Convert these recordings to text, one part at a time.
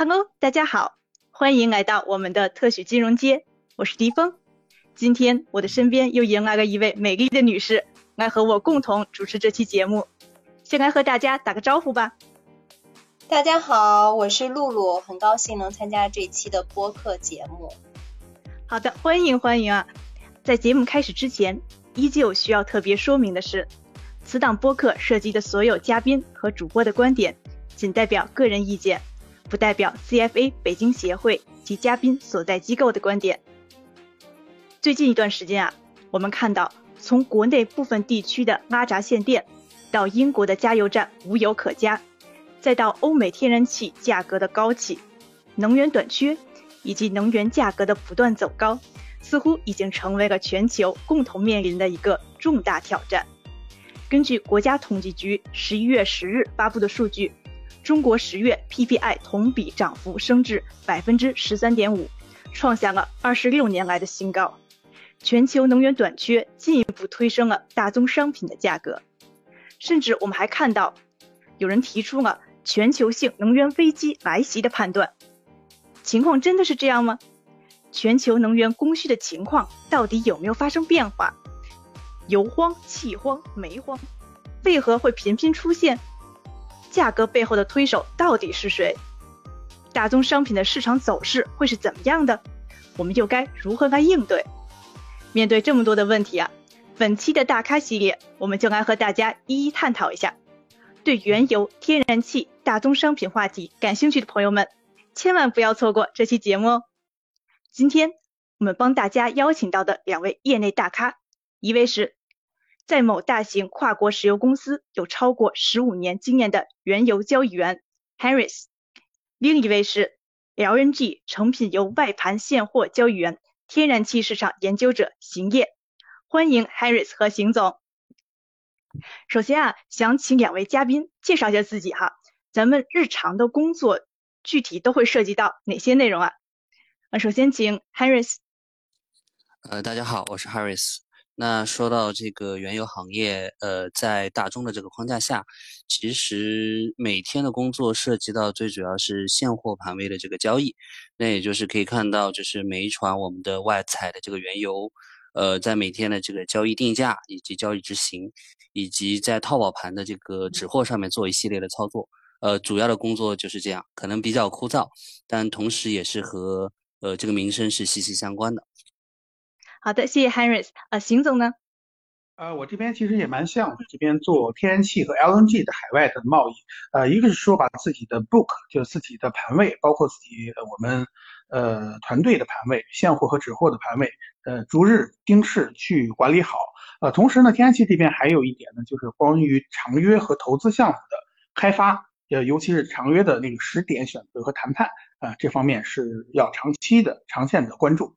Hello，大家好，欢迎来到我们的特许金融街，我是迪峰。今天我的身边又迎来了一位美丽的女士，来和我共同主持这期节目。先来和大家打个招呼吧。大家好，我是露露，很高兴能参加这期的播客节目。好的，欢迎欢迎啊！在节目开始之前，依旧需要特别说明的是，此档播客涉及的所有嘉宾和主播的观点，仅代表个人意见。不代表 CFA 北京协会及嘉宾所在机构的观点。最近一段时间啊，我们看到从国内部分地区的拉闸限电，到英国的加油站无油可加，再到欧美天然气价格的高企，能源短缺以及能源价格的不断走高，似乎已经成为了全球共同面临的一个重大挑战。根据国家统计局十一月十日发布的数据。中国十月 PPI 同比涨幅升至百分之十三点五，创下了二十六年来的新高。全球能源短缺进一步推升了大宗商品的价格，甚至我们还看到有人提出了全球性能源危机来袭的判断。情况真的是这样吗？全球能源供需的情况到底有没有发生变化？油荒、气荒、煤荒，为何会频频出现？价格背后的推手到底是谁？大宗商品的市场走势会是怎么样的？我们又该如何来应对？面对这么多的问题啊，本期的大咖系列，我们就来和大家一一探讨一下。对原油、天然气、大宗商品话题感兴趣的朋友们，千万不要错过这期节目哦。今天我们帮大家邀请到的两位业内大咖，一位是。在某大型跨国石油公司有超过十五年经验的原油交易员 Harris，另一位是 LNG 成品油外盘现货交易员、天然气市场研究者邢烨。欢迎 Harris 和邢总。首先啊，想请两位嘉宾介绍一下自己哈，咱们日常的工作具体都会涉及到哪些内容啊？呃，首先请 Harris。呃，大家好，我是 Harris。那说到这个原油行业，呃，在大中的这个框架下，其实每天的工作涉及到最主要是现货盘位的这个交易。那也就是可以看到，就是每一船我们的外采的这个原油，呃，在每天的这个交易定价以及交易执行，以及在套保盘的这个纸货上面做一系列的操作。呃，主要的工作就是这样，可能比较枯燥，但同时也是和呃这个民生是息息相关的。好的，谢谢 Harris。呃，邢总呢？呃，我这边其实也蛮像的，这边做天然气和 LNG 的海外的贸易。呃，一个是说把自己的 book，就是自己的盘位，包括自己我们呃团队的盘位，现货和纸货的盘位，呃，逐日盯市去管理好。呃，同时呢，天然气这边还有一点呢，就是关于长约和投资项目的开发，呃，尤其是长约的那个时点选择和谈判，啊，这方面是要长期的、长线的关注。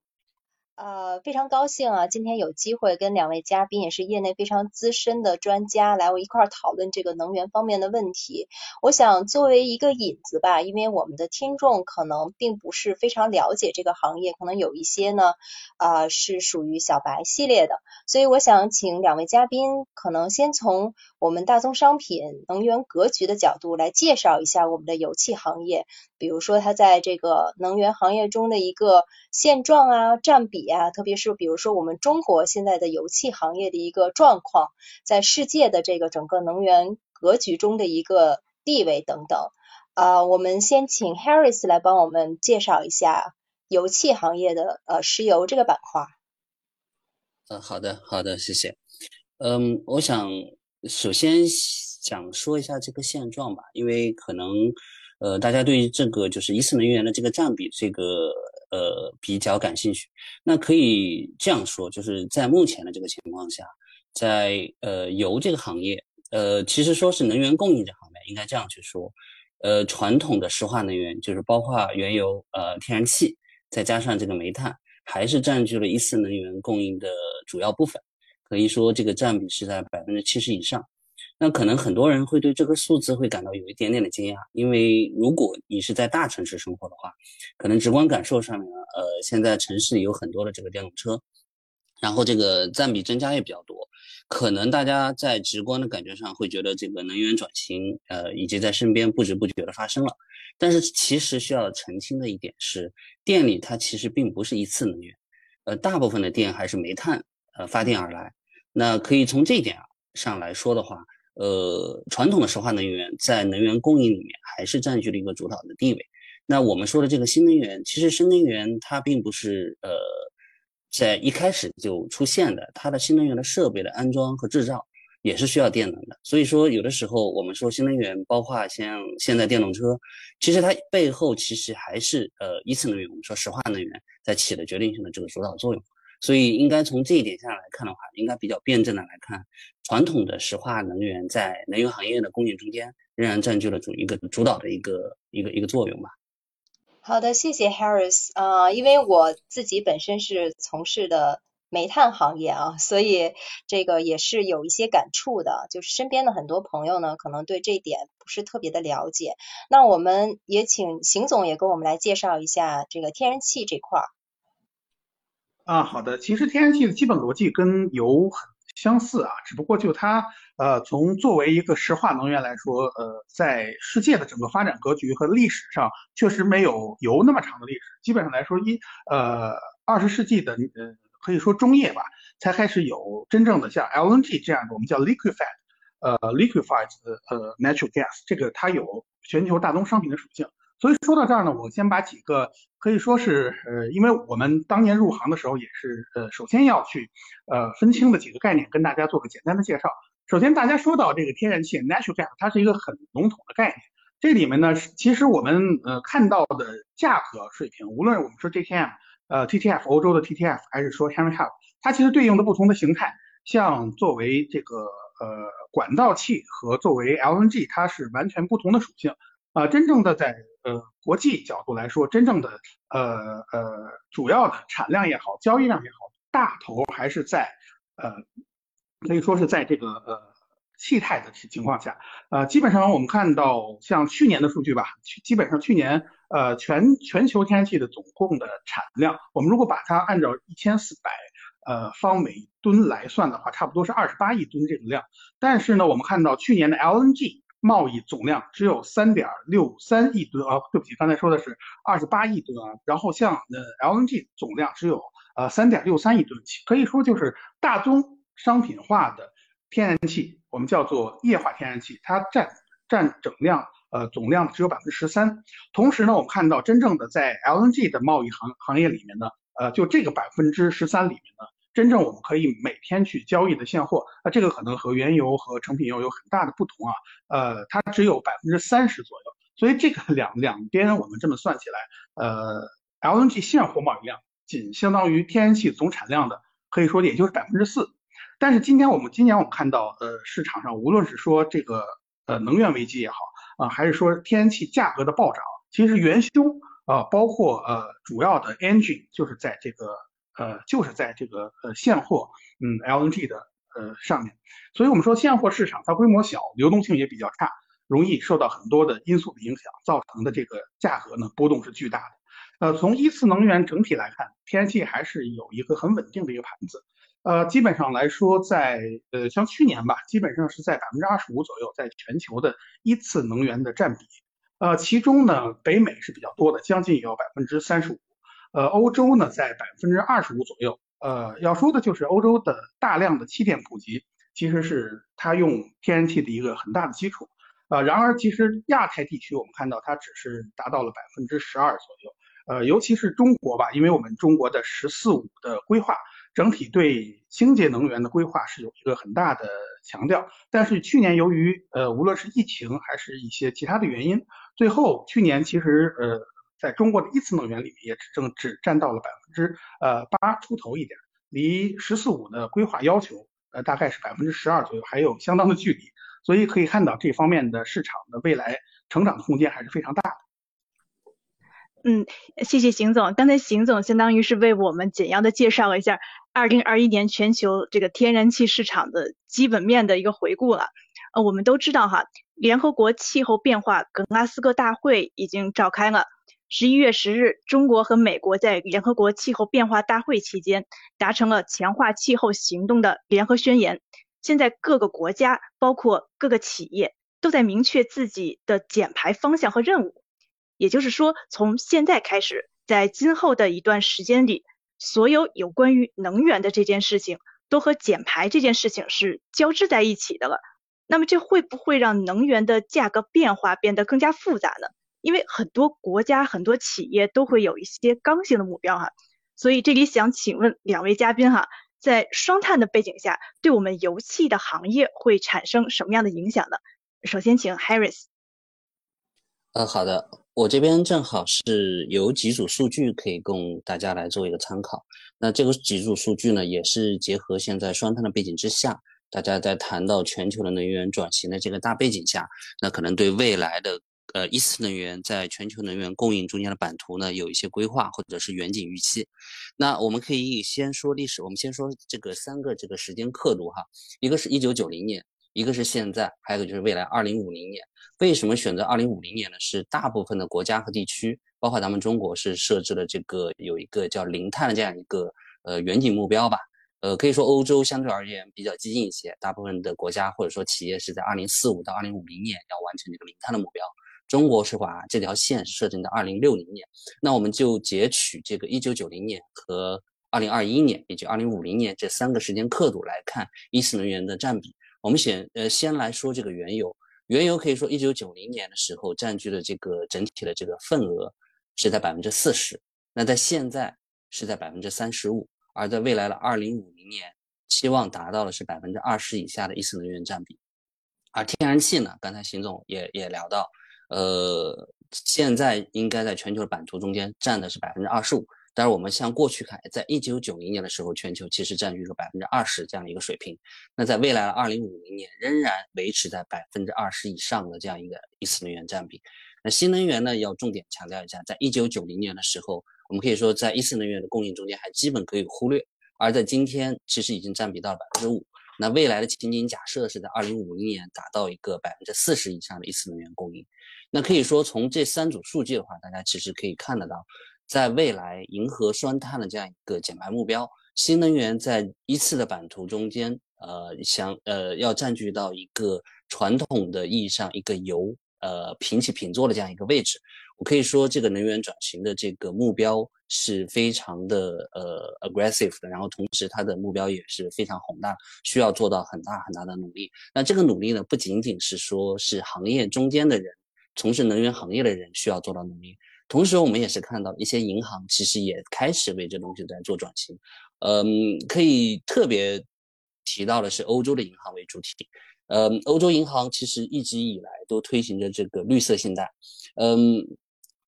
呃，非常高兴啊，今天有机会跟两位嘉宾，也是业内非常资深的专家，来我一块儿讨论这个能源方面的问题。我想作为一个引子吧，因为我们的听众可能并不是非常了解这个行业，可能有一些呢，啊，是属于小白系列的，所以我想请两位嘉宾，可能先从我们大宗商品能源格局的角度来介绍一下我们的油气行业，比如说它在这个能源行业中的一个现状啊，占比。啊，特别是比如说我们中国现在的油气行业的一个状况，在世界的这个整个能源格局中的一个地位等等。啊，我们先请 Harris 来帮我们介绍一下油气行业的呃石油这个板块。嗯，好的，好的，谢谢。嗯，我想首先想说一下这个现状吧，因为可能呃大家对于这个就是一次能源的这个占比这个。呃，比较感兴趣。那可以这样说，就是在目前的这个情况下，在呃油这个行业，呃，其实说是能源供应这方面，应该这样去说。呃，传统的石化能源，就是包括原油、呃天然气，再加上这个煤炭，还是占据了一次能源供应的主要部分。可以说，这个占比是在百分之七十以上。那可能很多人会对这个数字会感到有一点点的惊讶，因为如果你是在大城市生活的话，可能直观感受上面呢，呃，现在城市里有很多的这个电动车，然后这个占比增加也比较多，可能大家在直观的感觉上会觉得这个能源转型，呃，已经在身边不知不觉的发生了。但是其实需要澄清的一点是，电力它其实并不是一次能源，呃，大部分的电还是煤炭呃发电而来。那可以从这一点上来说的话，呃，传统的石化能源在能源供应里面还是占据了一个主导的地位。那我们说的这个新能源，其实新能源它并不是呃。在一开始就出现的，它的新能源的设备的安装和制造也是需要电能的。所以说，有的时候我们说新能源，包括像现在电动车，其实它背后其实还是呃一次能源，我们说石化能源在起的决定性的这个主导作用。所以应该从这一点上来看的话，应该比较辩证的来看，传统的石化能源在能源行业的供应中间仍然占据了主一个主导的一个一个一个作用吧。好的，谢谢 Harris 啊，因为我自己本身是从事的煤炭行业啊，所以这个也是有一些感触的。就是身边的很多朋友呢，可能对这一点不是特别的了解。那我们也请邢总也跟我们来介绍一下这个天然气这块儿。啊，好的，其实天然气的基本逻辑跟油很相似啊，只不过就它。呃，从作为一个石化能源来说，呃，在世界的整个发展格局和历史上，确实没有油那么长的历史。基本上来说，一呃，二十世纪的呃，可以说中叶吧，才开始有真正的像 LNG 这样的，我们叫 liquefied，呃，liquefied 呃 natural gas，这个它有全球大宗商品的属性。所以说到这儿呢，我先把几个可以说是呃，因为我们当年入行的时候也是呃，首先要去呃分清的几个概念，跟大家做个简单的介绍。首先，大家说到这个天然气 （natural gas），它是一个很笼统的概念。这里面呢，其实我们呃看到的价格水平，无论我们说 JKM、呃 TTF、欧洲的 TTF，还是说 Henry Hub，它其实对应的不同的形态，像作为这个呃管道气和作为 LNG，它是完全不同的属性。啊，真正的在呃国际角度来说，真正的呃呃主要的产量也好，交易量也好，大头还是在呃。可以说是在这个呃气态的情况下，呃，基本上我们看到像去年的数据吧，基本上去年呃全全球天然气的总共的产量，我们如果把它按照一千四百呃方每吨来算的话，差不多是二十八亿吨这个量。但是呢，我们看到去年的 LNG 贸易总量只有三点六三亿吨啊，对不起，刚才说的是二十八亿吨啊。然后像呃 LNG 总量只有呃三点六三亿吨，可以说就是大宗。商品化的天然气，我们叫做液化天然气，它占占整量呃总量只有百分之十三。同时呢，我们看到真正的在 LNG 的贸易行行业里面呢，呃，就这个百分之十三里面呢，真正我们可以每天去交易的现货，那这个可能和原油和成品油有很大的不同啊，呃，它只有百分之三十左右。所以这个两两边我们这么算起来，呃，LNG 现货贸易量仅相当于天然气总产量的，可以说也就是百分之四。但是今天我们今年我们看到，呃，市场上无论是说这个呃能源危机也好啊，还是说天然气价格的暴涨，其实元凶啊，包括呃主要的 engine 就是在这个呃就是在这个呃现货嗯 LNG 的呃上面，所以我们说现货市场它规模小，流动性也比较差，容易受到很多的因素的影响，造成的这个价格呢波动是巨大的。呃，从一次能源整体来看，天然气还是有一个很稳定的一个盘子。呃，基本上来说，在呃像去年吧，基本上是在百分之二十五左右，在全球的一次能源的占比。呃，其中呢，北美是比较多的，将近有百分之三十五。呃，欧洲呢在百分之二十五左右。呃，要说的就是欧洲的大量的气电普及，其实是它用天然气的一个很大的基础。呃，然而其实亚太地区我们看到它只是达到了百分之十二左右。呃，尤其是中国吧，因为我们中国的“十四五”的规划。整体对清洁能源的规划是有一个很大的强调，但是去年由于呃无论是疫情还是一些其他的原因，最后去年其实呃在中国的一次能源里面也只正只占到了百分之呃八出头一点，离“十四五”的规划要求呃大概是百分之十二左右，还有相当的距离，所以可以看到这方面的市场的未来成长空间还是非常大的。嗯，谢谢邢总。刚才邢总相当于是为我们简要的介绍了一下二零二一年全球这个天然气市场的基本面的一个回顾了。呃，我们都知道哈，联合国气候变化格拉斯哥大会已经召开了，十一月十日，中国和美国在联合国气候变化大会期间达成了强化气候行动的联合宣言。现在各个国家，包括各个企业，都在明确自己的减排方向和任务。也就是说，从现在开始，在今后的一段时间里，所有有关于能源的这件事情，都和减排这件事情是交织在一起的了。那么，这会不会让能源的价格变化变得更加复杂呢？因为很多国家、很多企业都会有一些刚性的目标哈，所以这里想请问两位嘉宾哈，在双碳的背景下，对我们油气的行业会产生什么样的影响呢？首先请 Harris。呃，好的，我这边正好是有几组数据可以供大家来做一个参考。那这个几组数据呢，也是结合现在双碳的背景之下，大家在谈到全球的能源转型的这个大背景下，那可能对未来的。呃，一次能源在全球能源供应中间的版图呢，有一些规划或者是远景预期。那我们可以先说历史，我们先说这个三个这个时间刻度哈，一个是一九九零年，一个是现在，还有一个就是未来二零五零年。为什么选择二零五零年呢？是大部分的国家和地区，包括咱们中国，是设置了这个有一个叫零碳的这样一个呃远景目标吧。呃，可以说欧洲相对而言比较激进一些，大部分的国家或者说企业是在二零四五到二零五零年要完成这个零碳的目标。中国是把这条线设定到二零六零年，那我们就截取这个一九九零年和二零二一年，以及二零五零年这三个时间刻度来看一次能源的占比。我们先呃先来说这个原油，原油可以说一九九零年的时候占据的这个整体的这个份额是在百分之四十，那在现在是在百分之三十五，而在未来的二零五零年，期望达到的是百分之二十以下的一次能源占比。而天然气呢，刚才邢总也也聊到。呃，现在应该在全球的版图中间占的是百分之二十五，但是我们向过去看，在一九九零年的时候，全球其实占据了百分之二十这样的一个水平。那在未来的二零五零年，仍然维持在百分之二十以上的这样一个一次能源占比。那新能源呢，要重点强调一下，在一九九零年的时候，我们可以说在一次能源的供应中间还基本可以忽略，而在今天其实已经占比到了百分之五。那未来的情景假设是在二零五零年达到一个百分之四十以上的一次能源供应。那可以说，从这三组数据的话，大家其实可以看得到，在未来银河双碳的这样一个减排目标，新能源在一次的版图中间，呃，想呃要占据到一个传统的意义上一个油呃平起平坐的这样一个位置。我可以说，这个能源转型的这个目标是非常的呃 aggressive 的，然后同时它的目标也是非常宏大，需要做到很大很大的努力。那这个努力呢，不仅仅是说是行业中间的人。从事能源行业的人需要做到努力，同时我们也是看到一些银行其实也开始为这东西在做转型。嗯，可以特别提到的是欧洲的银行为主体。嗯，欧洲银行其实一直以来都推行着这个绿色信贷。嗯，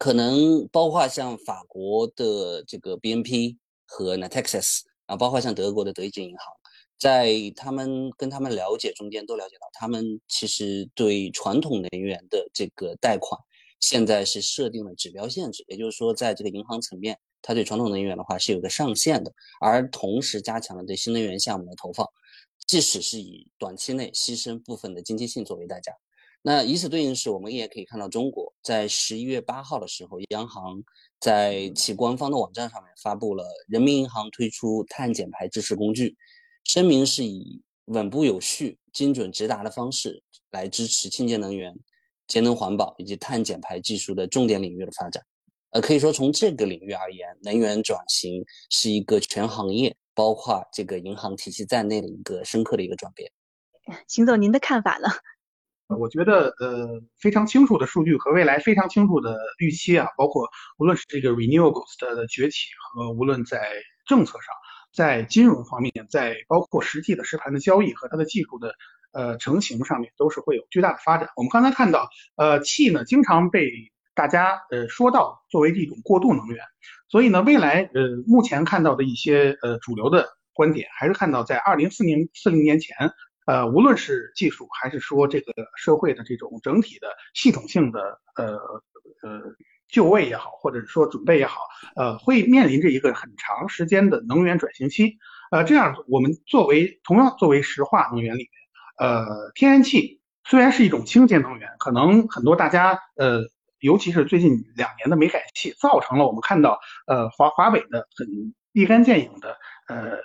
可能包括像法国的这个 BNP 和 Natixis 啊，包括像德国的德意志银行。在他们跟他们了解中间，都了解到他们其实对传统能源的这个贷款，现在是设定了指标限制，也就是说，在这个银行层面，它对传统能源的话是有个上限的，而同时加强了对新能源项目的投放，即使是以短期内牺牲部分的经济性作为代价。那以此对应是，我们也可以看到，中国在十一月八号的时候，央行在其官方的网站上面发布了人民银行推出碳减排支持工具。声明是以稳步有序、精准直达的方式来支持清洁能源、节能环保以及碳减排技术的重点领域的发展。呃，可以说从这个领域而言，能源转型是一个全行业，包括这个银行体系在内的一个深刻的一个转变。邢总，您的看法呢？我觉得，呃，非常清楚的数据和未来非常清楚的预期啊，包括无论是这个 renewables 的崛起和无论在政策上。在金融方面，在包括实际的实盘的交易和它的技术的呃成型上面，都是会有巨大的发展。我们刚才看到，呃，气呢经常被大家呃说到作为一种过渡能源，所以呢，未来呃目前看到的一些呃主流的观点，还是看到在二零四零四零年前，呃，无论是技术还是说这个社会的这种整体的系统性的呃呃。就位也好，或者说准备也好，呃，会面临着一个很长时间的能源转型期。呃，这样我们作为同样作为石化能源里面，呃，天然气虽然是一种清洁能源，可能很多大家呃尤其是最近两年的煤改气，造成了我们看到呃华华北的很立竿见影的呃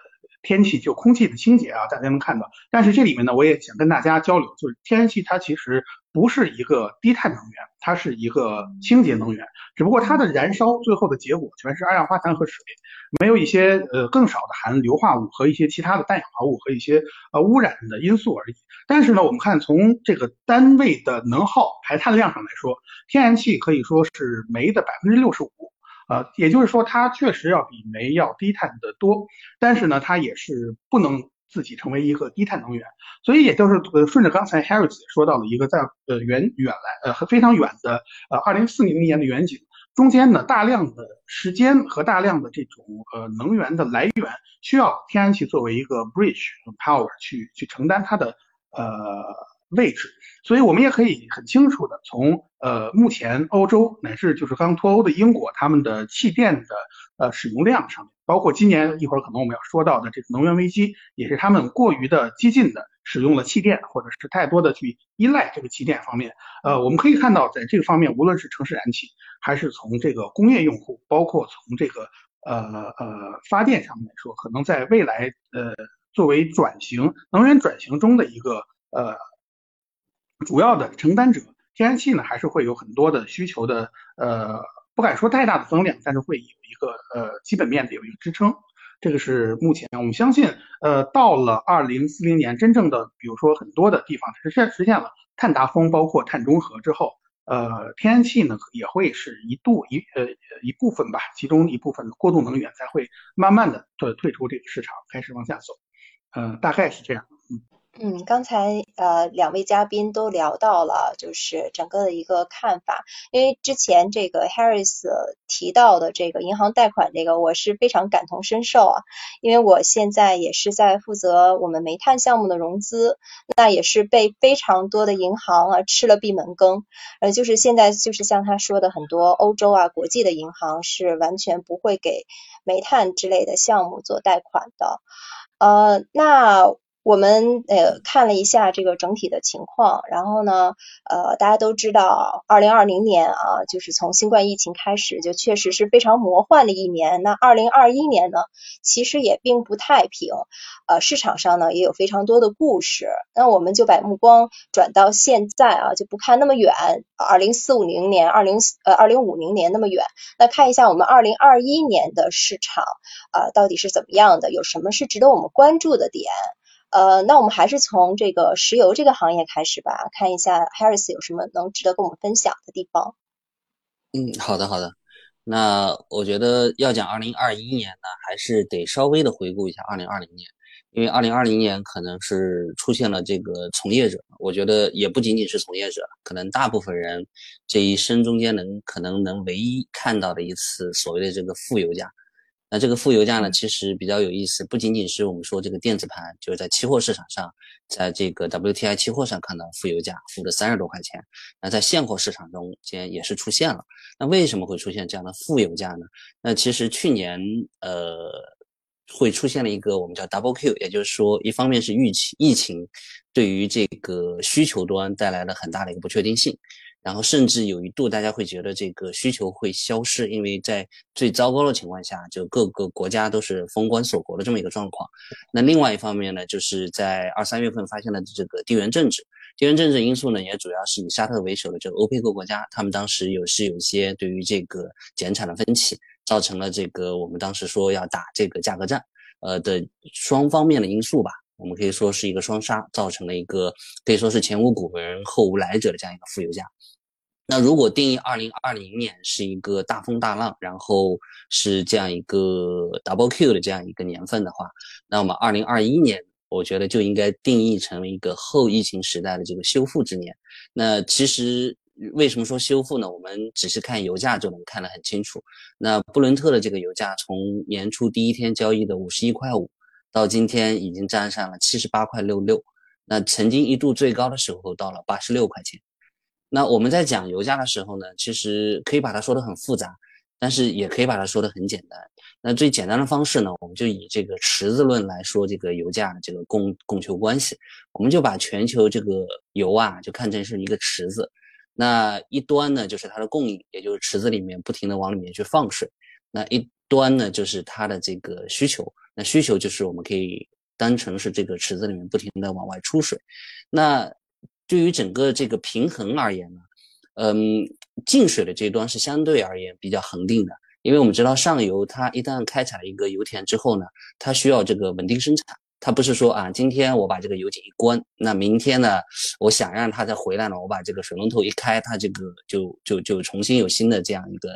天气就空气的清洁啊，大家能看到。但是这里面呢，我也想跟大家交流，就是天然气它其实不是一个低碳能源，它是一个清洁能源，只不过它的燃烧最后的结果全是二氧化碳和水。没有一些呃更少的含硫化物和一些其他的氮氧化物和一些呃污染的因素而已。但是呢，我们看从这个单位的能耗排碳量上来说，天然气可以说是煤的百分之六十五，呃，也就是说它确实要比煤要低碳的多。但是呢，它也是不能自己成为一个低碳能源。所以也就是呃顺着刚才 Harris 说到了一个在呃远远来呃非常远的呃二零四零年的远景。中间呢，大量的时间和大量的这种呃能源的来源，需要天然气作为一个 bridge power 去去承担它的呃位置，所以我们也可以很清楚的从呃目前欧洲乃至就是刚脱欧的英国他们的气电的呃使用量上面，包括今年一会儿可能我们要说到的这个能源危机，也是他们过于的激进的。使用了气电，或者是太多的去依赖这个气电方面，呃，我们可以看到，在这个方面，无论是城市燃气，还是从这个工业用户，包括从这个呃呃发电上面来说，可能在未来呃作为转型能源转型中的一个呃主要的承担者，天然气呢还是会有很多的需求的，呃，不敢说太大的增量，但是会有一个呃基本面的有一个支撑。这个是目前我们相信，呃，到了二零四零年，真正的比如说很多的地方实现实现了碳达峰，包括碳中和之后，呃，天然气呢也会是一度一呃一部分吧，其中一部分过渡能源才会慢慢的退退出这个市场，开始往下走，呃，大概是这样，嗯。嗯，刚才呃两位嘉宾都聊到了，就是整个的一个看法。因为之前这个 Harris 提到的这个银行贷款这个，我是非常感同身受啊。因为我现在也是在负责我们煤炭项目的融资，那也是被非常多的银行啊吃了闭门羹。呃，就是现在就是像他说的，很多欧洲啊国际的银行是完全不会给煤炭之类的项目做贷款的。呃，那。我们呃看了一下这个整体的情况，然后呢，呃，大家都知道，二零二零年啊，就是从新冠疫情开始，就确实是非常魔幻的一年。那二零二一年呢，其实也并不太平，呃，市场上呢也有非常多的故事。那我们就把目光转到现在啊，就不看那么远，二零四五零年、二零呃二零五零年那么远，那看一下我们二零二一年的市场啊，到底是怎么样的？有什么是值得我们关注的点？呃，那我们还是从这个石油这个行业开始吧，看一下 Harris 有什么能值得跟我们分享的地方。嗯，好的好的。那我觉得要讲二零二一年呢，还是得稍微的回顾一下二零二零年，因为二零二零年可能是出现了这个从业者，我觉得也不仅仅是从业者，可能大部分人这一生中间能可能能唯一看到的一次所谓的这个负油价。那这个负油价呢，其实比较有意思，不仅仅是我们说这个电子盘，就是在期货市场上，在这个 WTI 期货上看到负油价，负的三十多块钱。那在现货市场中间也是出现了。那为什么会出现这样的负油价呢？那其实去年呃会出现了一个我们叫 Double Q，也就是说，一方面是疫情疫情对于这个需求端带来了很大的一个不确定性。然后甚至有一度，大家会觉得这个需求会消失，因为在最糟糕的情况下，就各个国家都是封关锁国的这么一个状况。那另外一方面呢，就是在二三月份发现了这个地缘政治，地缘政治因素呢，也主要是以沙特为首的这个欧佩克国家，他们当时有是有一些对于这个减产的分歧，造成了这个我们当时说要打这个价格战，呃的双方面的因素吧，我们可以说是一个双杀，造成了一个可以说是前无古人后无来者的这样一个负油价。那如果定义二零二零年是一个大风大浪，然后是这样一个 double Q 的这样一个年份的话，那我们二零二一年，我觉得就应该定义成为一个后疫情时代的这个修复之年。那其实为什么说修复呢？我们只是看油价就能看得很清楚。那布伦特的这个油价从年初第一天交易的五十一块五，到今天已经站上了七十八块六六。那曾经一度最高的时候到了八十六块钱。那我们在讲油价的时候呢，其实可以把它说的很复杂，但是也可以把它说的很简单。那最简单的方式呢，我们就以这个池子论来说这个油价的这个供供求关系，我们就把全球这个油啊就看成是一个池子。那一端呢就是它的供应，也就是池子里面不停的往里面去放水，那一端呢就是它的这个需求，那需求就是我们可以当成是这个池子里面不停的往外出水。那对于整个这个平衡而言呢，嗯，进水的这一端是相对而言比较恒定的。因为我们知道上游它一旦开采一个油田之后呢，它需要这个稳定生产，它不是说啊，今天我把这个油井一关，那明天呢，我想让它再回来呢，我把这个水龙头一开，它这个就就就重新有新的这样一个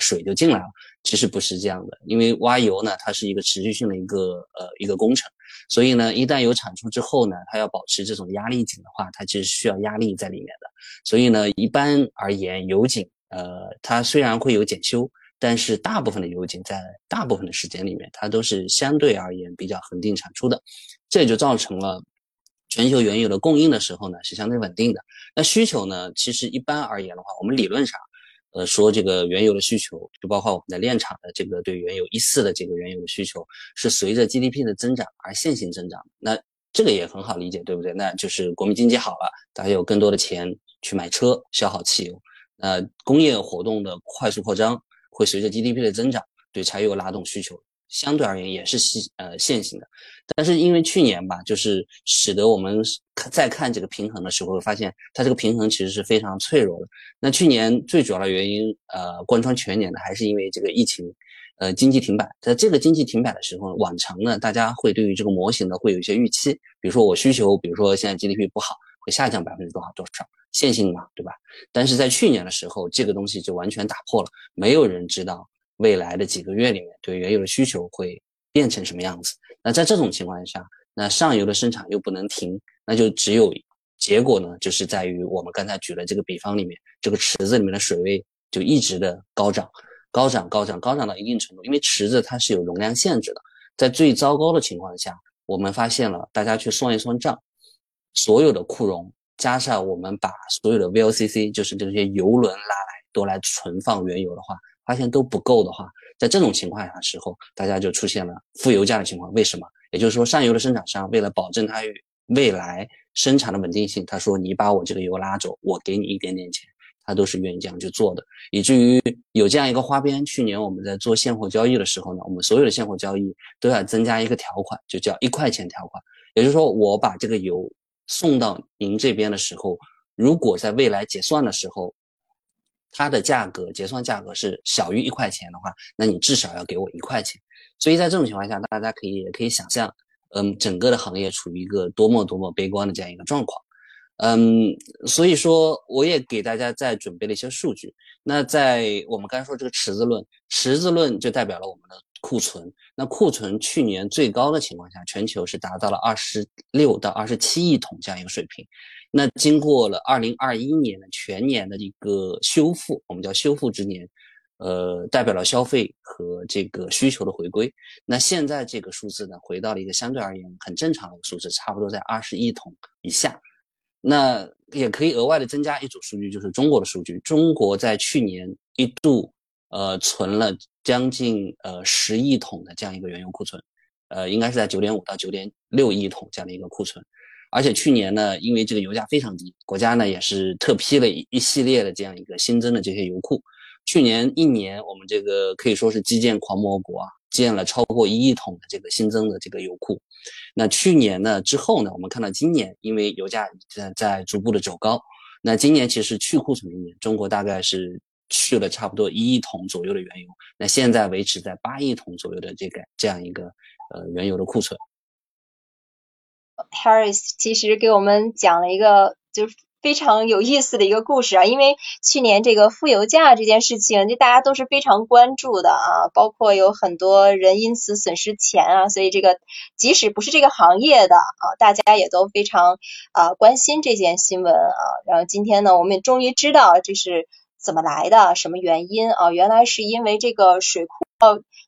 水就进来了。其实不是这样的，因为挖油呢，它是一个持续性的一个呃一个工程，所以呢，一旦有产出之后呢，它要保持这种压力井的话，它其实需要压力在里面的。所以呢，一般而言，油井呃，它虽然会有检修。但是大部分的油井在大部分的时间里面，它都是相对而言比较恒定产出的，这也就造成了全球原油的供应的时候呢是相对稳定的。那需求呢，其实一般而言的话，我们理论上，呃，说这个原油的需求，就包括我们的炼厂的这个对原油一四的这个原油的需求，是随着 GDP 的增长而线性增长。那这个也很好理解，对不对？那就是国民经济好了，大家有更多的钱去买车消耗汽油，呃，工业活动的快速扩张。会随着 GDP 的增长对柴油拉动需求，相对而言也是线呃线性的。但是因为去年吧，就是使得我们再看这个平衡的时候，发现它这个平衡其实是非常脆弱的。那去年最主要的原因，呃，贯穿全年的还是因为这个疫情，呃，经济停摆。在这个经济停摆的时候，往常呢，大家会对于这个模型呢会有一些预期，比如说我需求，比如说现在 GDP 不好，会下降百分之多少多少。线性嘛，对吧？但是在去年的时候，这个东西就完全打破了，没有人知道未来的几个月里面对原油的需求会变成什么样子。那在这种情况下，那上游的生产又不能停，那就只有结果呢，就是在于我们刚才举的这个比方里面，这个池子里面的水位就一直的高涨，高涨，高涨，高涨到一定程度，因为池子它是有容量限制的，在最糟糕的情况下，我们发现了，大家去算一算账，所有的库容。加上我们把所有的 VLCC，就是这些油轮拉来都来存放原油的话，发现都不够的话，在这种情况下的时候，大家就出现了负油价的情况。为什么？也就是说，上游的生产商为了保证它未来生产的稳定性，他说你把我这个油拉走，我给你一点点钱，他都是愿意这样去做的。以至于有这样一个花边，去年我们在做现货交易的时候呢，我们所有的现货交易都要增加一个条款，就叫一块钱条款。也就是说，我把这个油。送到您这边的时候，如果在未来结算的时候，它的价格结算价格是小于一块钱的话，那你至少要给我一块钱。所以在这种情况下，大家可以也可以想象，嗯，整个的行业处于一个多么多么悲观的这样一个状况。嗯，所以说我也给大家再准备了一些数据。那在我们刚才说这个池子论，池子论就代表了我们的。库存，那库存去年最高的情况下，全球是达到了二十六到二十七亿桶这样一个水平。那经过了二零二一年的全年的一个修复，我们叫修复之年，呃，代表了消费和这个需求的回归。那现在这个数字呢，回到了一个相对而言很正常的一个数字，差不多在二十亿桶以下。那也可以额外的增加一组数据，就是中国的数据。中国在去年一度呃存了。将近呃十亿桶的这样一个原油库存，呃，应该是在九点五到九点六亿桶这样的一个库存，而且去年呢，因为这个油价非常低，国家呢也是特批了一一系列的这样一个新增的这些油库。去年一年，我们这个可以说是基建狂魔国啊，建了超过一亿桶的这个新增的这个油库。那去年呢之后呢，我们看到今年因为油价在在逐步的走高，那今年其实去库存的一年，中国大概是。去了差不多一亿桶左右的原油，那现在维持在八亿桶左右的这个这样一个呃原油的库存。Harris 其实给我们讲了一个就是非常有意思的一个故事啊，因为去年这个负油价这件事情，就大家都是非常关注的啊，包括有很多人因此损失钱啊，所以这个即使不是这个行业的啊，大家也都非常啊关心这件新闻啊。然后今天呢，我们也终于知道这是。怎么来的？什么原因啊？原来是因为这个水库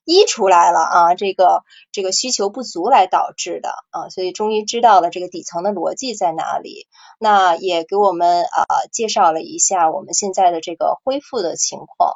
溢出来了啊，这个这个需求不足来导致的啊，所以终于知道了这个底层的逻辑在哪里。那也给我们啊介绍了一下我们现在的这个恢复的情况。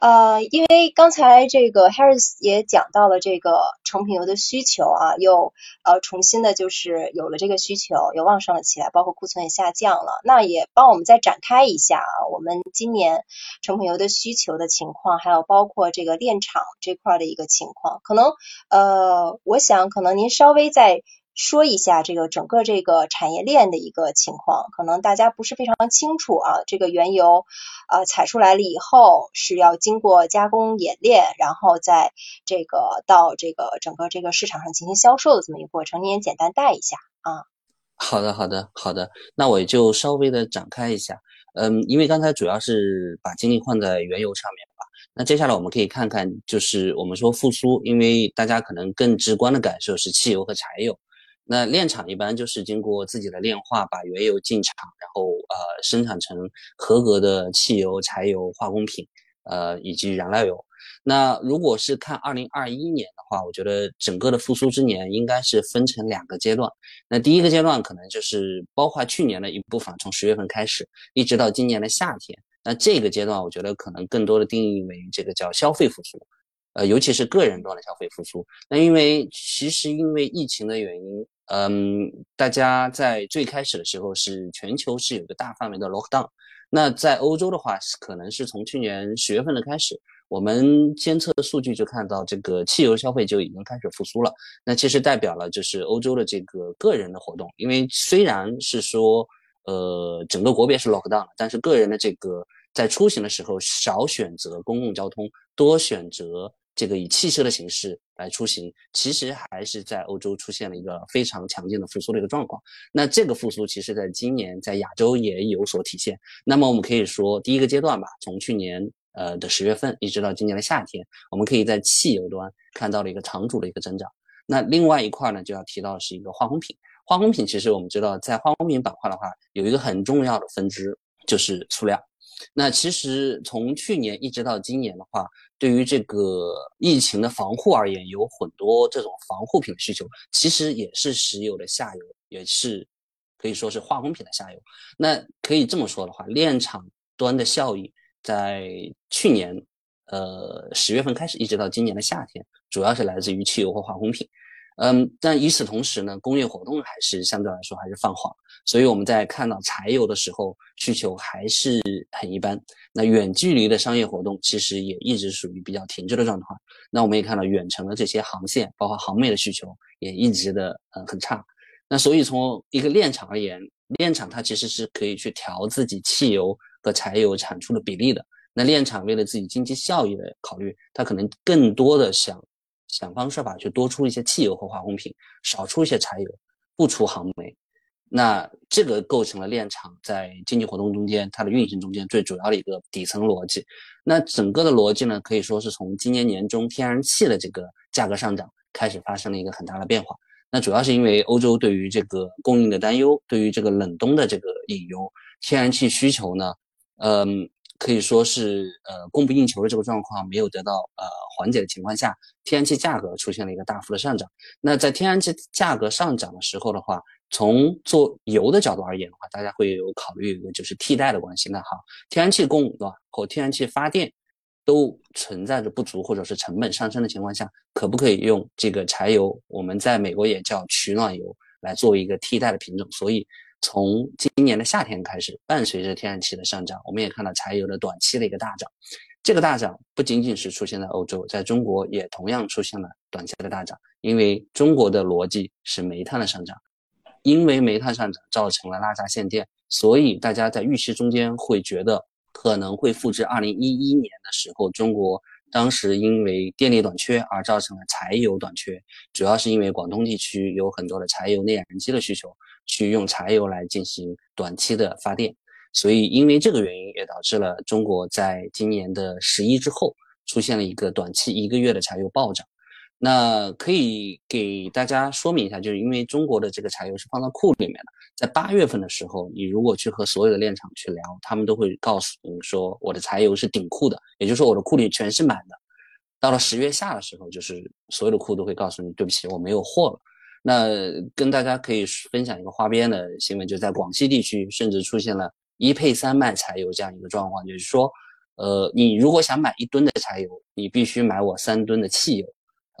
呃，因为刚才这个 Harris 也讲到了这个成品油的需求啊，又呃重新的就是有了这个需求，又旺盛了起来，包括库存也下降了。那也帮我们再展开一下啊，我们今年成品油的需求的情况，还有包括这个炼厂这块的一个情况，可能呃，我想可能您稍微再。说一下这个整个这个产业链的一个情况，可能大家不是非常清楚啊。这个原油啊采出来了以后是要经过加工冶炼，然后在这个到这个整个这个市场上进行销售的这么一个过程，你也简单带一下啊。好的，好的，好的，那我也就稍微的展开一下。嗯，因为刚才主要是把精力放在原油上面吧。那接下来我们可以看看，就是我们说复苏，因为大家可能更直观的感受是汽油和柴油。那炼厂一般就是经过自己的炼化，把原油进厂，然后呃生产成合格的汽油、柴油、化工品，呃以及燃料油。那如果是看二零二一年的话，我觉得整个的复苏之年应该是分成两个阶段。那第一个阶段可能就是包括去年的一部分，从十月份开始，一直到今年的夏天。那这个阶段我觉得可能更多的定义为这个叫消费复苏，呃尤其是个人端的消费复苏。那因为其实因为疫情的原因。嗯，大家在最开始的时候是全球是有个大范围的 lockdown，那在欧洲的话，可能是从去年十月份的开始，我们监测的数据就看到这个汽油消费就已经开始复苏了。那其实代表了就是欧洲的这个个人的活动，因为虽然是说呃整个国别是 lockdown，了但是个人的这个在出行的时候少选择公共交通，多选择。这个以汽车的形式来出行，其实还是在欧洲出现了一个非常强劲的复苏的一个状况。那这个复苏，其实在今年在亚洲也有所体现。那么我们可以说，第一个阶段吧，从去年呃的十月份一直到今年的夏天，我们可以在汽油端看到了一个长足的一个增长。那另外一块呢，就要提到是一个化工品。化工品其实我们知道，在化工品板块的话，有一个很重要的分支就是塑料。那其实从去年一直到今年的话，对于这个疫情的防护而言，有很多这种防护品的需求，其实也是石油的下游，也是可以说是化工品的下游。那可以这么说的话，炼厂端的效益在去年，呃十月份开始，一直到今年的夏天，主要是来自于汽油和化工品。嗯，但与此同时呢，工业活动还是相对来说还是放缓，所以我们在看到柴油的时候，需求还是很一般。那远距离的商业活动其实也一直属于比较停滞的状态。那我们也看到远程的这些航线，包括航美的需求也一直的呃很差。那所以从一个炼厂而言，炼厂它其实是可以去调自己汽油和柴油产出的比例的。那炼厂为了自己经济效益的考虑，它可能更多的想。想方设法去多出一些汽油和化工品，少出一些柴油，不出航煤，那这个构成了炼厂在经济活动中间它的运行中间最主要的一个底层逻辑。那整个的逻辑呢，可以说是从今年年中天然气的这个价格上涨开始发生了一个很大的变化。那主要是因为欧洲对于这个供应的担忧，对于这个冷冬的这个引油天然气需求呢，嗯。可以说是呃供不应求的这个状况没有得到呃缓解的情况下，天然气价格出现了一个大幅的上涨。那在天然气价格上涨的时候的话，从做油的角度而言的话，大家会有考虑一个就是替代的关系。那好，天然气供对吧和天然气发电都存在着不足或者是成本上升的情况下，可不可以用这个柴油？我们在美国也叫取暖油来作为一个替代的品种。所以。从今年的夏天开始，伴随着天然气的上涨，我们也看到柴油的短期的一个大涨。这个大涨不仅仅是出现在欧洲，在中国也同样出现了短期的大涨。因为中国的逻辑是煤炭的上涨，因为煤炭上涨造成了拉闸限电，所以大家在预期中间会觉得可能会复制二零一一年的时候，中国当时因为电力短缺而造成了柴油短缺，主要是因为广东地区有很多的柴油内燃机的需求。去用柴油来进行短期的发电，所以因为这个原因，也导致了中国在今年的十一之后出现了一个短期一个月的柴油暴涨。那可以给大家说明一下，就是因为中国的这个柴油是放到库里面的，在八月份的时候，你如果去和所有的炼厂去聊，他们都会告诉你说，我的柴油是顶库的，也就是说我的库里全是满的。到了十月下的时候，就是所有的库都会告诉你，对不起，我没有货了。那跟大家可以分享一个花边的新闻，就在广西地区，甚至出现了一配三卖柴油这样一个状况，就是说，呃，你如果想买一吨的柴油，你必须买我三吨的汽油，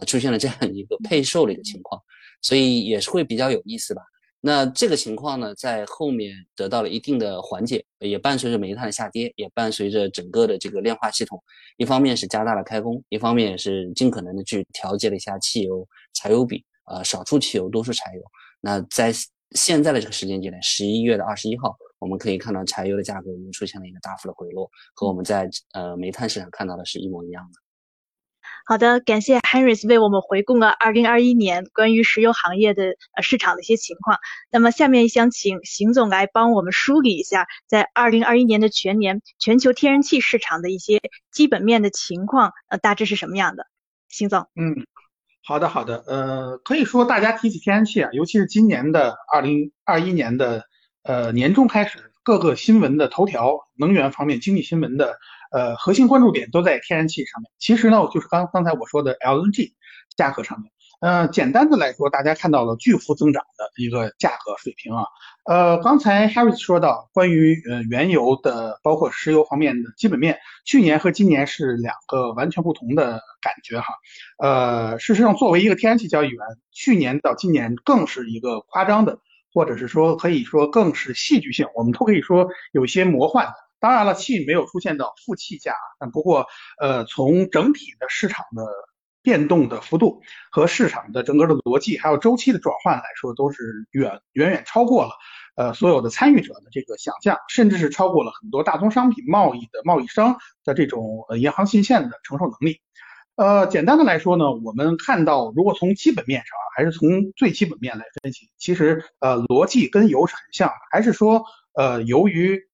出现了这样一个配售的一个情况，所以也是会比较有意思吧。那这个情况呢，在后面得到了一定的缓解，也伴随着煤炭的下跌，也伴随着整个的这个炼化系统，一方面是加大了开工，一方面也是尽可能的去调节了一下汽油柴油比，啊，少出汽油，多出柴油。那在现在的这个时间节点，十一月的二十一号，我们可以看到柴油的价格已经出现了一个大幅的回落，和我们在呃煤炭市场看到的是一模一样的。好的，感谢 Henry 为我们回顾了2021年关于石油行业的呃市场的一些情况。那么下面想请邢总来帮我们梳理一下，在2021年的全年全球天然气市场的一些基本面的情况，呃，大致是什么样的？邢总，嗯，好的好的，呃，可以说大家提起天然气啊，尤其是今年的2021年的呃年中开始，各个新闻的头条，能源方面经济新闻的。呃，核心关注点都在天然气上面。其实呢，就是刚刚才我说的 LNG 价格上面。呃，简单的来说，大家看到了巨幅增长的一个价格水平啊。呃，刚才 Harris 说到关于呃原油的，包括石油方面的基本面，去年和今年是两个完全不同的感觉哈。呃，事实上，作为一个天然气交易员，去年到今年更是一个夸张的，或者是说可以说更是戏剧性，我们都可以说有些魔幻的。当然了，气没有出现到负气价，但不过，呃，从整体的市场的变动的幅度和市场的整个的逻辑，还有周期的转换来说，都是远远远超过了，呃，所有的参与者的这个想象，甚至是超过了很多大宗商品贸易的贸易商的这种呃银行信线的承受能力。呃，简单的来说呢，我们看到，如果从基本面上啊，还是从最基本面来分析，其实呃逻辑跟油是很像的，还是说呃由于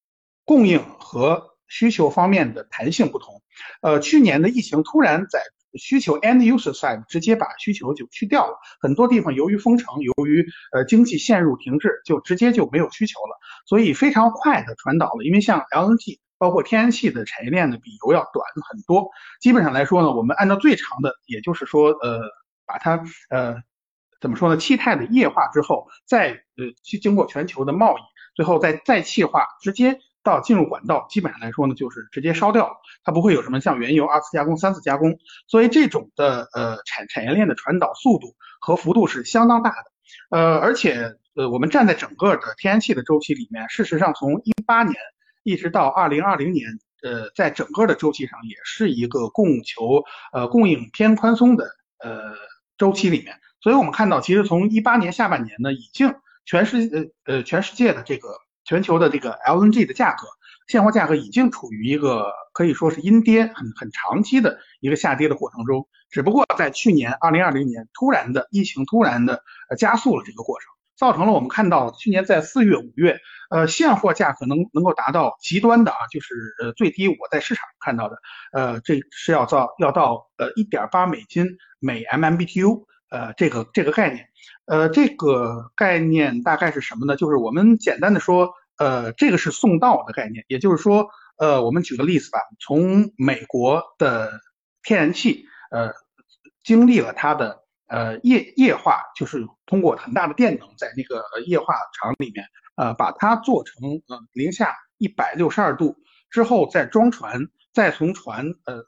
供应和需求方面的弹性不同，呃，去年的疫情突然在需求 end user side 直接把需求就去掉了，很多地方由于封城，由于呃经济陷入停滞，就直接就没有需求了，所以非常快的传导了。因为像 LNG 包括天然气的产业链呢，比油要短很多。基本上来说呢，我们按照最长的，也就是说，呃，把它呃怎么说呢，气态的液化之后，再呃去经过全球的贸易，最后再再气化，直接。到进入管道，基本上来说呢，就是直接烧掉，它不会有什么像原油二次加工、三次加工，所以这种的呃产产业链的传导速度和幅度是相当大的，呃，而且呃我们站在整个的天然气的周期里面，事实上从一八年一直到二零二零年，呃，在整个的周期上也是一个供求呃供应偏宽松的呃周期里面，所以我们看到其实从一八年下半年呢，已经全世呃呃全世界的这个。全球的这个 LNG 的价格，现货价格已经处于一个可以说是阴跌很很长期的一个下跌的过程中，只不过在去年二零二零年突然的疫情突然的呃加速了这个过程，造成了我们看到去年在四月五月，呃现货价格能能够达到极端的啊，就是呃最低我在市场看到的，呃这是要到要到呃一点八美金每 MMBTU。呃，这个这个概念，呃，这个概念大概是什么呢？就是我们简单的说，呃，这个是送到的概念，也就是说，呃，我们举个例子吧，从美国的天然气，呃，经历了它的呃液液化，就是通过很大的电能在那个液化厂里面，呃，把它做成呃零下一百六十二度之后再装船，再从船呃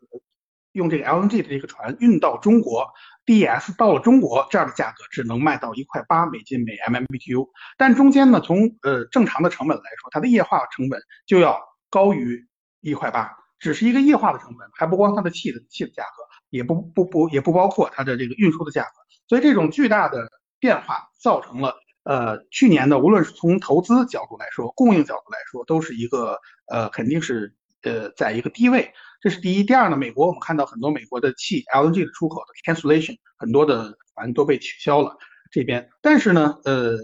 用这个 LNG 的这个船运到中国。D.S 到了中国，这样的价格只能卖到一块八美金每 MMBTU，但中间呢，从呃正常的成本来说，它的液化成本就要高于一块八，只是一个液化的成本，还不光它的气的气的价格，也不不不也不包括它的这个运输的价格，所以这种巨大的变化造成了呃去年的无论是从投资角度来说，供应角度来说，都是一个呃肯定是呃在一个低位。这是第一，第二呢？美国我们看到很多美国的气 LNG 的出口的 cancellation，很多的船都被取消了。这边，但是呢，呃，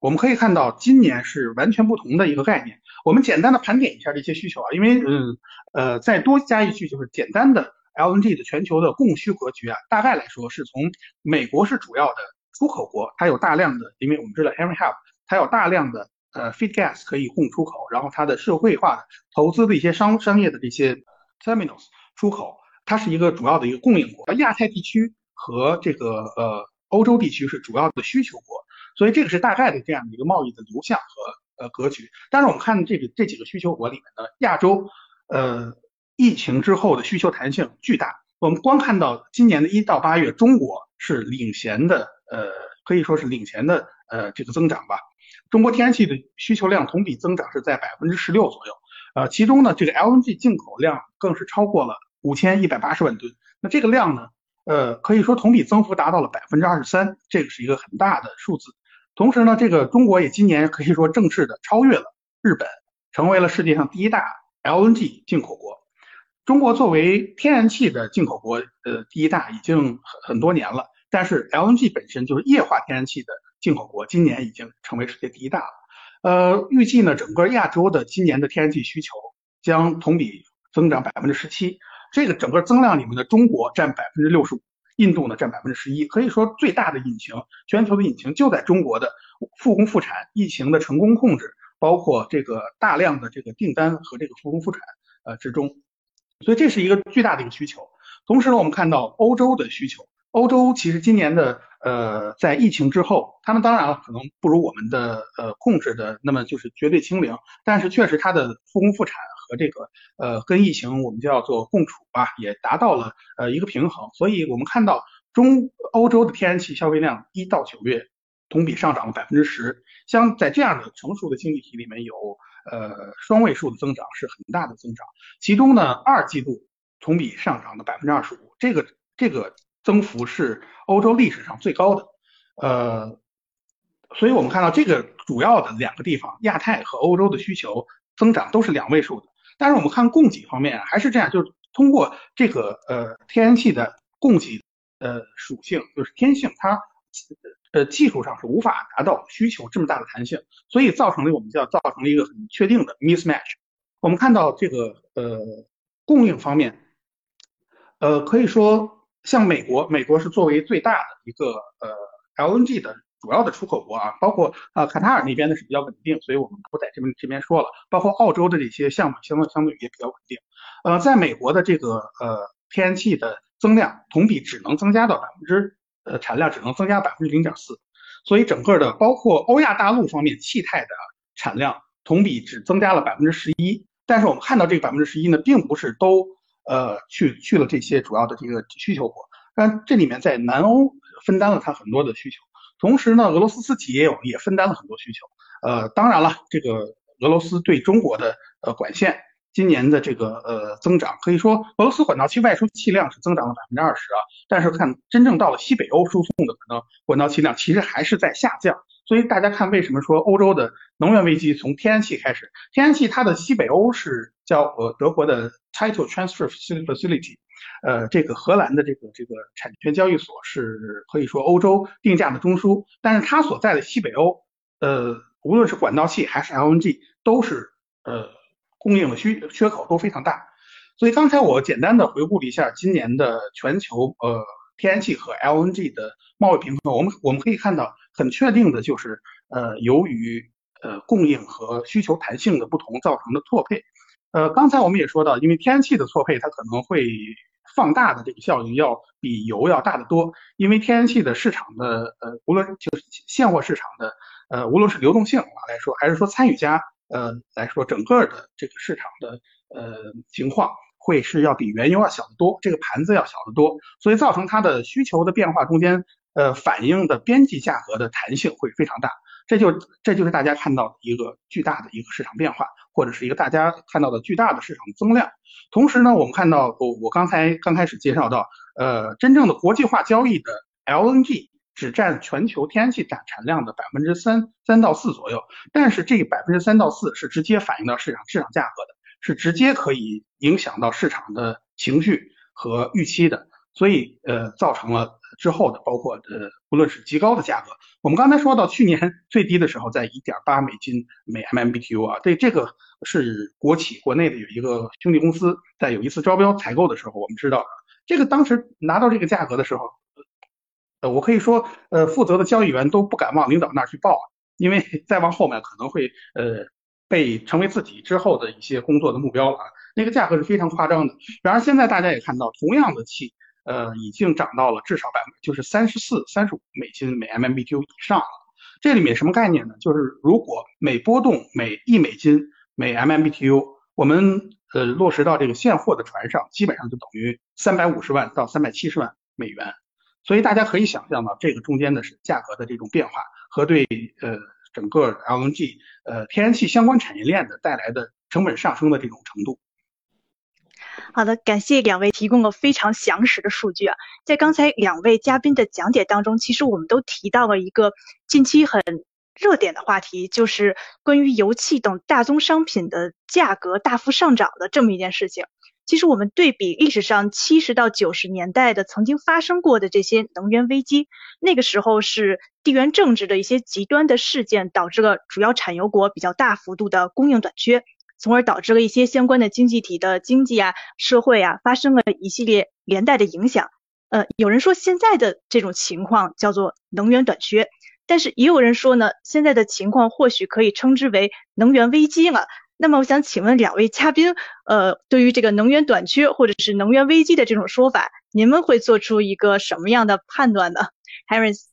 我们可以看到今年是完全不同的一个概念。我们简单的盘点一下这些需求啊，因为嗯呃再多加一句，就是简单的 LNG 的全球的供需格局啊，大概来说是从美国是主要的出口国，它有大量的，因为我们知道 Henry Hub 它有大量的呃 feed gas 可以供出口，然后它的社会化投资的一些商商业的这些。Terminals 出口，它是一个主要的一个供应国，亚太地区和这个呃欧洲地区是主要的需求国，所以这个是大概的这样的一个贸易的流向和呃格局。但是我们看这个这几个需求国里面呢，亚洲呃疫情之后的需求弹性巨大。我们光看到今年的一到八月，中国是领衔的，呃，可以说是领衔的，呃，这个增长吧。中国天然气的需求量同比增长是在百分之十六左右，呃，其中呢，这个 LNG 进口量更是超过了五千一百八十万吨。那这个量呢，呃，可以说同比增幅达到了百分之二十三，这个是一个很大的数字。同时呢，这个中国也今年可以说正式的超越了日本，成为了世界上第一大 LNG 进口国。中国作为天然气的进口国，呃，第一大已经很很多年了，但是 LNG 本身就是液化天然气的进口国，今年已经成为世界第一大了。呃，预计呢，整个亚洲的今年的天然气需求将同比增长百分之十七，这个整个增量里面的中国占百分之六十五。印度呢占百分之十一，可以说最大的引擎，全球的引擎就在中国的复工复产、疫情的成功控制，包括这个大量的这个订单和这个复工复产呃之中，所以这是一个巨大的一个需求。同时呢，我们看到欧洲的需求，欧洲其实今年的呃在疫情之后，他们当然了可能不如我们的呃控制的那么就是绝对清零，但是确实它的复工复产。和这个呃跟疫情我们叫做共处吧，也达到了呃一个平衡，所以我们看到中欧洲的天然气消费量一到九月同比上涨了百分之十，像在这样的成熟的经济体里面有呃双位数的增长是很大的增长，其中呢二季度同比上涨了百分之二十五，这个这个增幅是欧洲历史上最高的，呃，所以我们看到这个主要的两个地方亚太和欧洲的需求增长都是两位数的。但是我们看供给方面还是这样，就是通过这个呃天然气的供给呃属性，就是天性，它呃技术上是无法达到需求这么大的弹性，所以造成了我们叫造成了一个很确定的 mismatch。我们看到这个呃供应方面，呃可以说像美国，美国是作为最大的一个呃 LNG 的。主要的出口国啊，包括啊卡塔尔那边呢是比较稳定，所以我们不在这边这边说了。包括澳洲的这些项目，相对相对也比较稳定。呃，在美国的这个呃天然气的增量同比只能增加到百分之呃产量只能增加百分之零点四，所以整个的包括欧亚大陆方面气态的产量同比只增加了百分之十一。但是我们看到这个百分之十一呢，并不是都呃去去了这些主要的这个需求国，但这里面在南欧分担了它很多的需求。同时呢，俄罗斯自己也有也分担了很多需求。呃，当然了，这个俄罗斯对中国的呃管线今年的这个呃增长，可以说俄罗斯管道气外输气量是增长了百分之二十啊。但是看真正到了西北欧输送的可能管道气量其实还是在下降。所以大家看为什么说欧洲的能源危机从天然气开始？天然气它的西北欧是叫呃德国的 Title Transfer Facility。呃，这个荷兰的这个这个产权交易所是可以说欧洲定价的中枢，但是它所在的西北欧，呃，无论是管道气还是 LNG，都是呃供应的需缺口都非常大。所以刚才我简单的回顾了一下今年的全球呃天然气和 LNG 的贸易平衡，我们我们可以看到很确定的就是呃由于呃供应和需求弹性的不同造成的错配。呃，刚才我们也说到，因为天然气的错配它可能会放大的这个效应要比油要大得多，因为天然气的市场的呃，无论就是现货市场的呃，无论是流动性来说，还是说参与家呃来说，整个的这个市场的呃情况会是要比原油要小得多，这个盘子要小得多，所以造成它的需求的变化中间呃反映的边际价格的弹性会非常大，这就这就是大家看到的一个巨大的一个市场变化。或者是一个大家看到的巨大的市场增量，同时呢，我们看到我我刚才刚开始介绍到，呃，真正的国际化交易的 LNG 只占全球天然气产产量的百分之三三到四左右，但是这百分之三到四是直接反映到市场市场价格的，是直接可以影响到市场的情绪和预期的，所以呃，造成了之后的包括呃，无论是极高的价格。我们刚才说到去年最低的时候在一点八美金每 MMBTU 啊，对这个是国企国内的有一个兄弟公司在有一次招标采购的时候，我们知道这个当时拿到这个价格的时候，呃，我可以说呃负责的交易员都不敢往领导那儿去报，因为 再往后面可能会呃被成为自己之后的一些工作的目标了啊，那个价格是非常夸张的。然而现在大家也看到，同样的气。呃，已经涨到了至少百分就是三十四、三十五美金每 MMBTU 以上了。这里面什么概念呢？就是如果每波动每一美金每 MMBTU，我们呃落实到这个现货的船上，基本上就等于三百五十万到三百七十万美元。所以大家可以想象到这个中间的是价格的这种变化和对呃整个 LNG 呃天然气相关产业链的带来的成本上升的这种程度。好的，感谢两位提供了非常详实的数据啊。在刚才两位嘉宾的讲解当中，其实我们都提到了一个近期很热点的话题，就是关于油气等大宗商品的价格大幅上涨的这么一件事情。其实我们对比历史上七十到九十年代的曾经发生过的这些能源危机，那个时候是地缘政治的一些极端的事件导致了主要产油国比较大幅度的供应短缺。从而导致了一些相关的经济体的经济啊、社会啊发生了一系列连带的影响。呃，有人说现在的这种情况叫做能源短缺，但是也有人说呢，现在的情况或许可以称之为能源危机了。那么我想请问两位嘉宾，呃，对于这个能源短缺或者是能源危机的这种说法，你们会做出一个什么样的判断呢？Harris？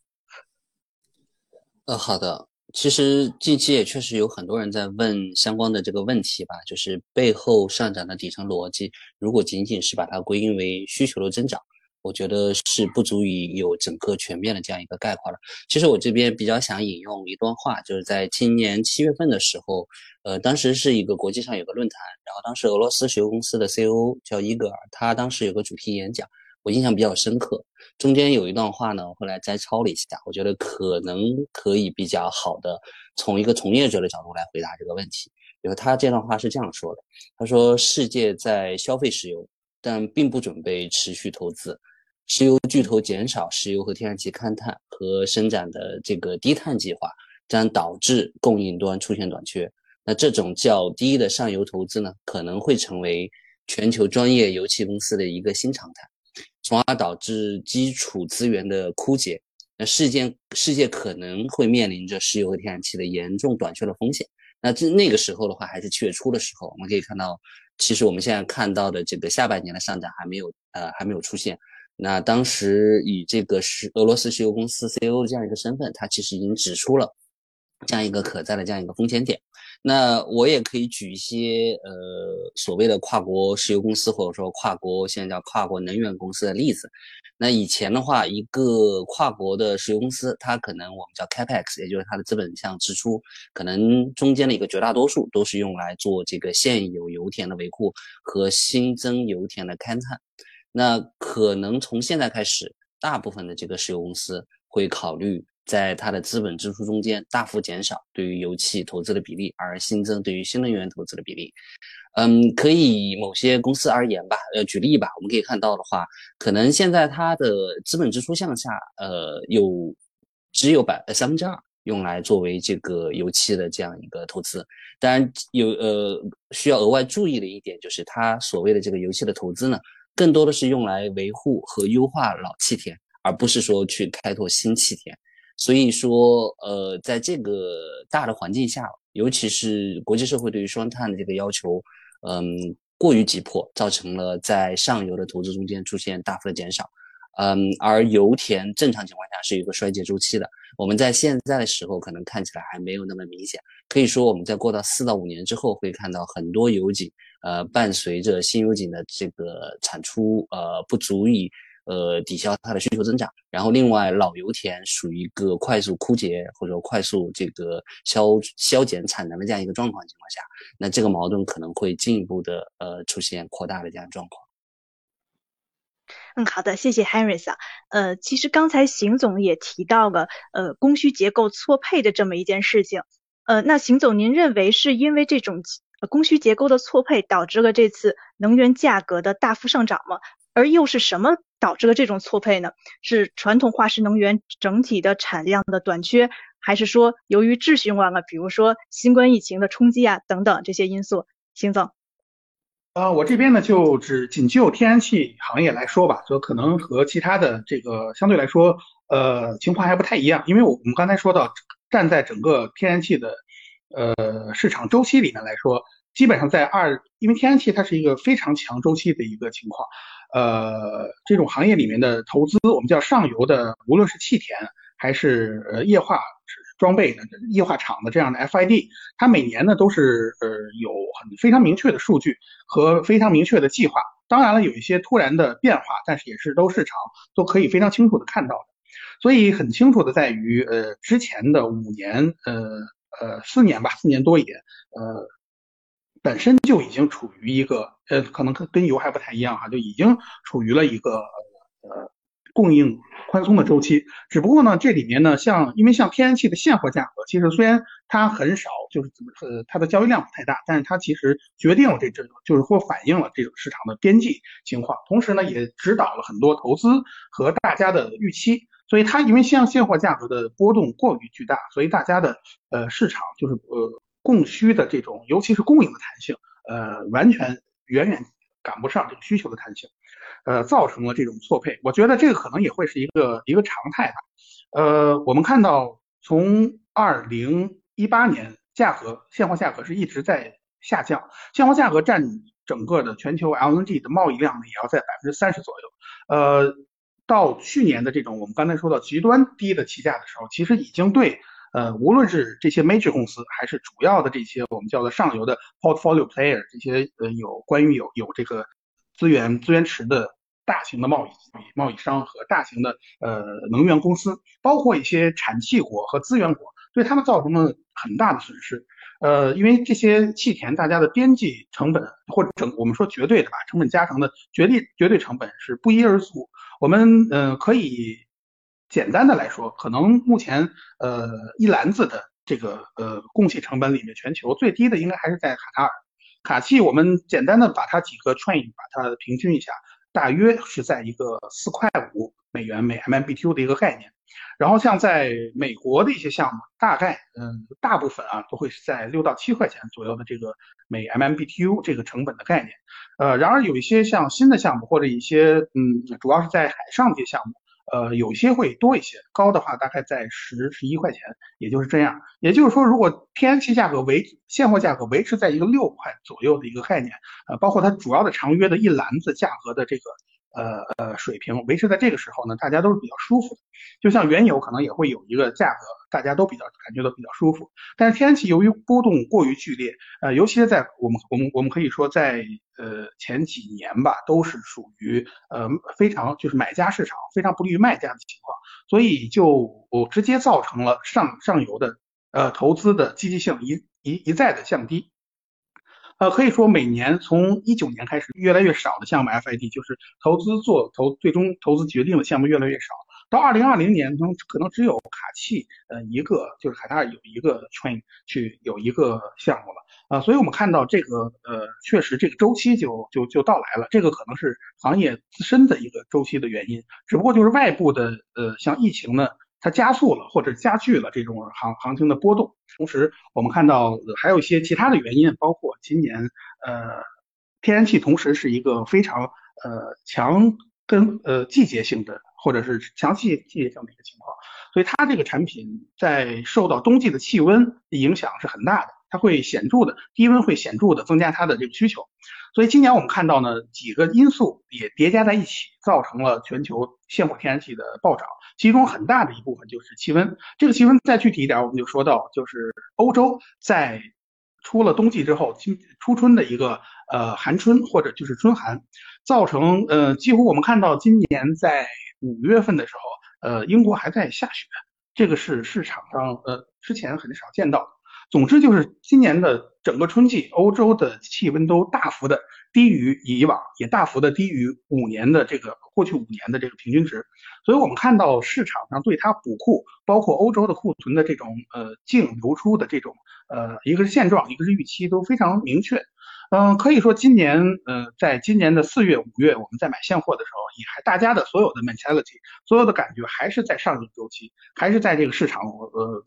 呃，好的。其实近期也确实有很多人在问相关的这个问题吧，就是背后上涨的底层逻辑，如果仅仅是把它归因为需求的增长，我觉得是不足以有整个全面的这样一个概括的。其实我这边比较想引用一段话，就是在今年七月份的时候，呃，当时是一个国际上有个论坛，然后当时俄罗斯石油公司的 CEO 叫伊戈尔，他当时有个主题演讲。我印象比较深刻，中间有一段话呢，我后来摘抄了一下，我觉得可能可以比较好的从一个从业者的角度来回答这个问题。比如他这段话是这样说的：他说，世界在消费石油，但并不准备持续投资。石油巨头减少石油和天然气勘探和生产的这个低碳计划，将导致供应端出现短缺。那这种较低的上游投资呢，可能会成为全球专业油气公司的一个新常态。从而导致基础资源的枯竭，那世界世界可能会面临着石油和天然气的严重短缺的风险。那这那个时候的话，还是七月初的时候，我们可以看到，其实我们现在看到的这个下半年的上涨还没有呃还没有出现。那当时以这个是俄罗斯石油公司 CEO 这样一个身份，他其实已经指出了这样一个可在的这样一个风险点。那我也可以举一些呃所谓的跨国石油公司或者说跨国现在叫跨国能源公司的例子。那以前的话，一个跨国的石油公司，它可能我们叫 capex，也就是它的资本项支出，可能中间的一个绝大多数都是用来做这个现有油田的维护和新增油田的勘探。那可能从现在开始，大部分的这个石油公司会考虑。在它的资本支出中间大幅减少对于油气投资的比例，而新增对于新能源投资的比例。嗯，可以某些公司而言吧，呃，举例吧，我们可以看到的话，可能现在它的资本支出项下，呃，有只有百三分之二用来作为这个油气的这样一个投资。当然，有呃需要额外注意的一点就是，它所谓的这个油气的投资呢，更多的是用来维护和优化老气田，而不是说去开拓新气田。所以说，呃，在这个大的环境下，尤其是国际社会对于双碳的这个要求，嗯，过于急迫，造成了在上游的投资中间出现大幅的减少，嗯，而油田正常情况下是一个衰竭周期的。我们在现在的时候可能看起来还没有那么明显，可以说我们在过到四到五年之后，会看到很多油井，呃，伴随着新油井的这个产出，呃，不足以。呃，抵消它的需求增长，然后另外老油田属于一个快速枯竭或者快速这个消消减产能的这样一个状况情况下，那这个矛盾可能会进一步的呃出现扩大的这样状况。嗯，好的，谢谢 Harris 啊。呃，其实刚才邢总也提到了呃供需结构错配的这么一件事情。呃，那邢总，您认为是因为这种供需结构的错配导致了这次能源价格的大幅上涨吗？而又是什么导致了这种错配呢？是传统化石能源整体的产量的短缺，还是说由于秩序完了，比如说新冠疫情的冲击啊等等这些因素？邢总，呃，我这边呢就只仅就天然气行业来说吧，就可能和其他的这个相对来说，呃，情况还不太一样，因为我我们刚才说到，站在整个天然气的呃市场周期里面来说，基本上在二，因为天然气它是一个非常强周期的一个情况。呃，这种行业里面的投资，我们叫上游的，无论是气田还是呃液化装备的液化厂的这样的 FID，它每年呢都是呃有很非常明确的数据和非常明确的计划。当然了，有一些突然的变化，但是也是都市场都可以非常清楚的看到的。所以很清楚的在于，呃，之前的五年，呃呃四年吧，四年多一点，呃，本身就已经处于一个，呃，可能跟跟油还不太一样哈，就已经处于了一个呃供应宽松的周期。只不过呢，这里面呢，像因为像天然气的现货价格，其实虽然它很少，就是呃它的交易量不太大，但是它其实决定了这这就是说反映了这种市场的边际情况，同时呢，也指导了很多投资和大家的预期。所以它因为像现货价格的波动过于巨大，所以大家的呃市场就是呃供需的这种，尤其是供应的弹性，呃完全远远赶不上这个需求的弹性，呃造成了这种错配。我觉得这个可能也会是一个一个常态吧。呃，我们看到从二零一八年价格现货价格是一直在下降，现货价格占整个的全球 LNG 的贸易量呢也要在百分之三十左右，呃。到去年的这种我们刚才说到极端低的期价的时候，其实已经对呃无论是这些 major 公司，还是主要的这些我们叫做上游的 portfolio player 这些呃有关于有有这个资源资源池的大型的贸易贸易商和大型的呃能源公司，包括一些产气国和资源国，对他们造成了很大的损失。呃，因为这些气田大家的边际成本或者整我们说绝对的吧，成本加成的绝对绝对成本是不一而足。我们呃可以简单的来说，可能目前呃一篮子的这个呃供气成本里面，全球最低的应该还是在卡塔尔。卡气我们简单的把它几个 train 把它平均一下，大约是在一个四块五美元每 MMBtu 的一个概念。然后像在美国的一些项目，大概嗯大部分啊都会是在六到七块钱左右的这个每 MMBtu 这个成本的概念。呃，然而有一些像新的项目或者一些嗯主要是在海上的一些项目，呃有些会多一些，高的话大概在十十一块钱，也就是这样。也就是说，如果天然气价格维现货价格维持在一个六块左右的一个概念，呃，包括它主要的长约的一篮子价格的这个。呃呃，水平维持在这个时候呢，大家都是比较舒服的。就像原油可能也会有一个价格，大家都比较感觉到比较舒服。但是天然气由于波动过于剧烈，呃，尤其是在我们我们我们可以说在呃前几年吧，都是属于呃非常就是买家市场非常不利于卖家的情况，所以就直接造成了上上游的呃投资的积极性一一一再的降低。呃，可以说每年从一九年开始，越来越少的项目 FID 就是投资做投最终投资决定的项目越来越少。到二零二零年，中可能只有卡契呃一个，就是海大有一个 train 去有一个项目了啊。所以我们看到这个呃，确实这个周期就就就到来了。这个可能是行业自身的一个周期的原因，只不过就是外部的呃，像疫情呢。它加速了或者加剧了这种行行情的波动，同时我们看到还有一些其他的原因，包括今年呃天然气同时是一个非常呃强跟呃季节性的或者是强季季节性的一个情况，所以它这个产品在受到冬季的气温影响是很大的，它会显著的低温会显著的增加它的这个需求。所以今年我们看到呢，几个因素也叠加在一起，造成了全球现货天然气的暴涨。其中很大的一部分就是气温。这个气温再具体一点，我们就说到，就是欧洲在出了冬季之后，今初春的一个呃寒春或者就是春寒，造成呃几乎我们看到今年在五月份的时候，呃英国还在下雪，这个是市场上呃之前很少见到的。总之就是今年的整个春季，欧洲的气温都大幅的低于以往，也大幅的低于五年的这个过去五年的这个平均值。所以我们看到市场上对它补库，包括欧洲的库存的这种呃净流出的这种呃一个是现状，一个是预期都非常明确。嗯，可以说今年呃在今年的四月五月，我们在买现货的时候，也还大家的所有的 mentality，所有的感觉还是在上一个周期，还是在这个市场呃。